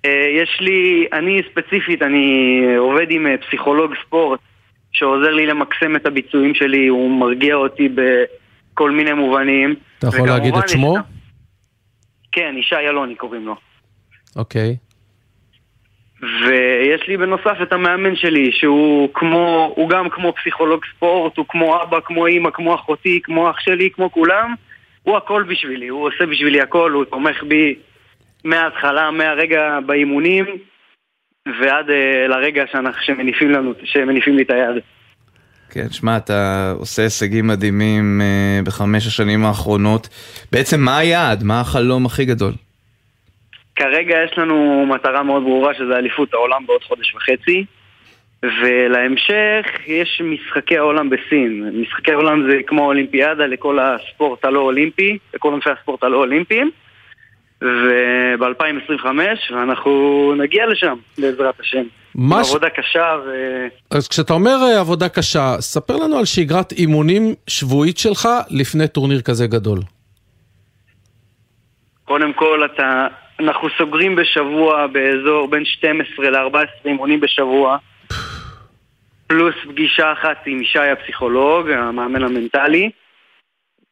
[SPEAKER 17] אה, יש לי, אני ספציפית, אני עובד עם אה, פסיכולוג ספורט שעוזר לי למקסם את הביצועים שלי, הוא מרגיע אותי בכל מיני מובנים.
[SPEAKER 2] אתה יכול להגיד את שמו?
[SPEAKER 17] כן, ישי אלוני קוראים לו.
[SPEAKER 2] אוקיי.
[SPEAKER 17] ויש לי בנוסף את המאמן שלי, שהוא כמו, הוא גם כמו פסיכולוג ספורט, הוא כמו אבא, כמו אימא, כמו אחותי, כמו אח שלי, כמו כולם. הוא הכל בשבילי, הוא עושה בשבילי הכל, הוא תומך בי מההתחלה, מהרגע באימונים ועד uh, לרגע שאנחנו, שמניפים, לנו, שמניפים לי את היד.
[SPEAKER 1] כן, שמע, אתה עושה הישגים מדהימים uh, בחמש השנים האחרונות. בעצם מה היעד? מה החלום הכי גדול?
[SPEAKER 17] כרגע יש לנו מטרה מאוד ברורה שזה אליפות העולם בעוד חודש וחצי ולהמשך יש משחקי העולם בסין. משחקי העולם זה כמו אולימפיאדה לכל הספורט הלא אולימפי, לכל ענפי הספורט הלא אולימפיים וב-2025 ואנחנו נגיע לשם בעזרת השם. מה עבודה קשה ו...
[SPEAKER 2] אז כשאתה אומר אה, עבודה קשה, ספר לנו על שגרת אימונים שבועית שלך לפני טורניר כזה גדול.
[SPEAKER 17] קודם כל אתה אנחנו סוגרים בשבוע באזור בין 12 ל-14 אימונים בשבוע. פלוס פגישה אחת עם ישי הפסיכולוג, המאמן המנטלי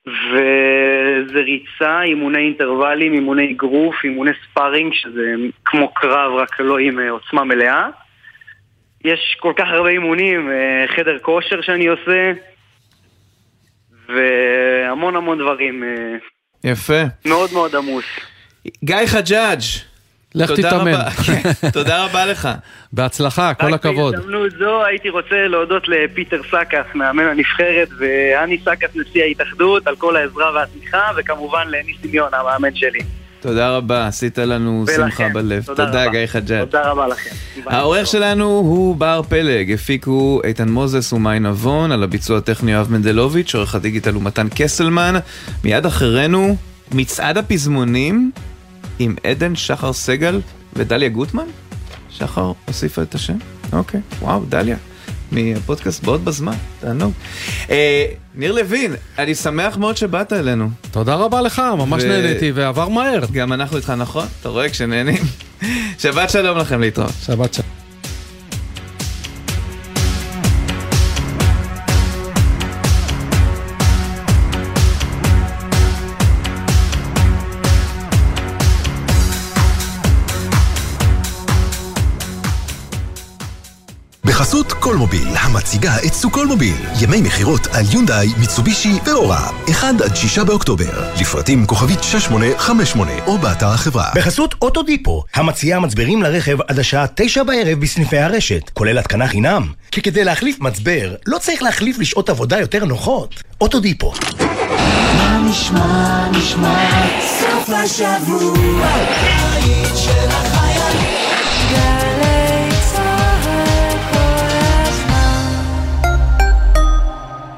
[SPEAKER 17] וזה ריצה, אימוני אינטרוולים, אימוני אגרוף, אימוני sparring שזה כמו קרב רק לא עם אה, עוצמה מלאה. יש כל כך הרבה אימונים, אה, חדר כושר שאני עושה והמון המון דברים אה,
[SPEAKER 1] יפה.
[SPEAKER 17] מאוד מאוד עמוס
[SPEAKER 1] גיא חג'אג'
[SPEAKER 2] לך תתאמן.
[SPEAKER 1] תודה רבה לך.
[SPEAKER 2] בהצלחה, כל הכבוד.
[SPEAKER 17] רק בהזדמנות זו הייתי רוצה להודות לפיטר סקאס, מאמן הנבחרת, ואני סקאס, נשיא ההתאחדות, על כל העזרה והתמיכה, וכמובן לניסי מיון, המאמן שלי.
[SPEAKER 1] תודה רבה, עשית לנו שמחה בלב.
[SPEAKER 17] תודה,
[SPEAKER 1] תודה גיא חג'אג'.
[SPEAKER 17] תודה רבה לכם.
[SPEAKER 1] העורך שלנו הוא בר פלג, הפיקו איתן מוזס ומאי נבון, על הביצוע הטכני יואב מנדלוביץ', עורך הדיגיטל הוא מתן קסלמן. מיד אחרינו, מצעד הפזמונים עם עדן שחר סגל ודליה גוטמן? שחר הוסיפה את השם? אוקיי, וואו, דליה. מהפודקאסט בעוד בזמן, תענוג. אה, ניר לוין, אני שמח מאוד שבאת אלינו.
[SPEAKER 2] תודה רבה לך, ממש ו... נהניתי ועבר מהר.
[SPEAKER 1] גם אנחנו איתך, נכון? אתה רואה כשנהנים. שבת שלום לכם להתראות.
[SPEAKER 2] שבת שלום.
[SPEAKER 18] בחסות קולמוביל, המציגה את סוכולמוביל. ימי מכירות על יונדאי, מיצובישי ואורה. 1 עד 6 באוקטובר. לפרטים כוכבית 6858 או באתר החברה.
[SPEAKER 19] בחסות אוטודיפו, המציעה מצברים לרכב עד השעה 9 בערב בסניפי הרשת, כולל התקנה חינם. כי כדי להחליף מצבר, לא צריך להחליף לשעות עבודה יותר נוחות. אוטודיפו.
[SPEAKER 20] מה נשמע, נשמע, סוף השבוע,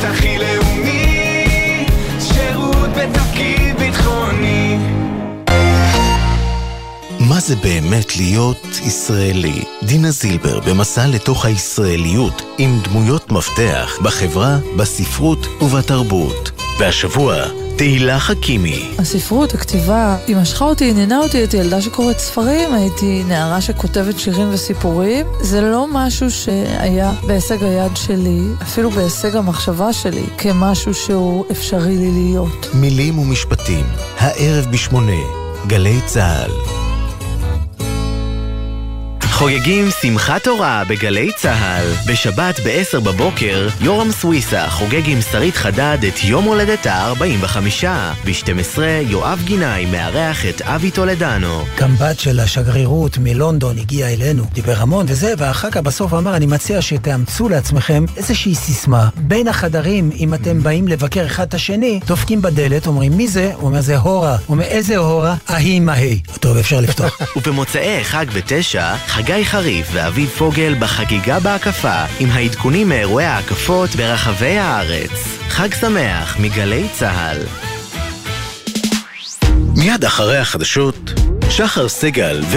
[SPEAKER 20] שירות, הכי לאומי, שירות בתפקיד ביטחוני.
[SPEAKER 13] מה זה באמת להיות ישראלי? דינה זילבר במסע לתוך הישראליות עם דמויות מפתח בחברה, בספרות ובתרבות. והשבוע, תהילה חכימי.
[SPEAKER 21] הספרות, הכתיבה, היא משכה אותי, עניינה אותי, הייתי ילדה שקוראת ספרים, הייתי נערה שכותבת שירים וסיפורים. זה לא משהו שהיה בהישג היד שלי, אפילו בהישג המחשבה שלי, כמשהו שהוא אפשרי לי להיות.
[SPEAKER 13] מילים ומשפטים, הערב בשמונה, גלי צה"ל.
[SPEAKER 8] חוגגים שמחת תורה בגלי צה"ל. בשבת ב-10 בבוקר, יורם סוויסה חוגג עם שרית חדד את יום הולדתה ה-45. ב-12, יואב גינאי מארח את אבי טולדנו.
[SPEAKER 22] גם בת של השגרירות מלונדון הגיעה אלינו, דיבר המון וזה, ואחר כך בסוף אמר, אני מציע שתאמצו לעצמכם איזושהי סיסמה. בין החדרים, אם אתם באים לבקר אחד את השני, דופקים בדלת, אומרים, מי זה? הוא אומר, זה הורה. הוא אומר, איזה הורה? ההיא עם ההיא. טוב, אפשר לפתוח.
[SPEAKER 8] ובמוצאי חג בתשע, חגי חריף ואביב פוגל בחגיגה בהקפה, עם העדכונים מאירועי ההקפות ברחבי הארץ. חג שמח מגלי צה"ל.
[SPEAKER 13] מיד אחרי החדשות, שחר סגל ו...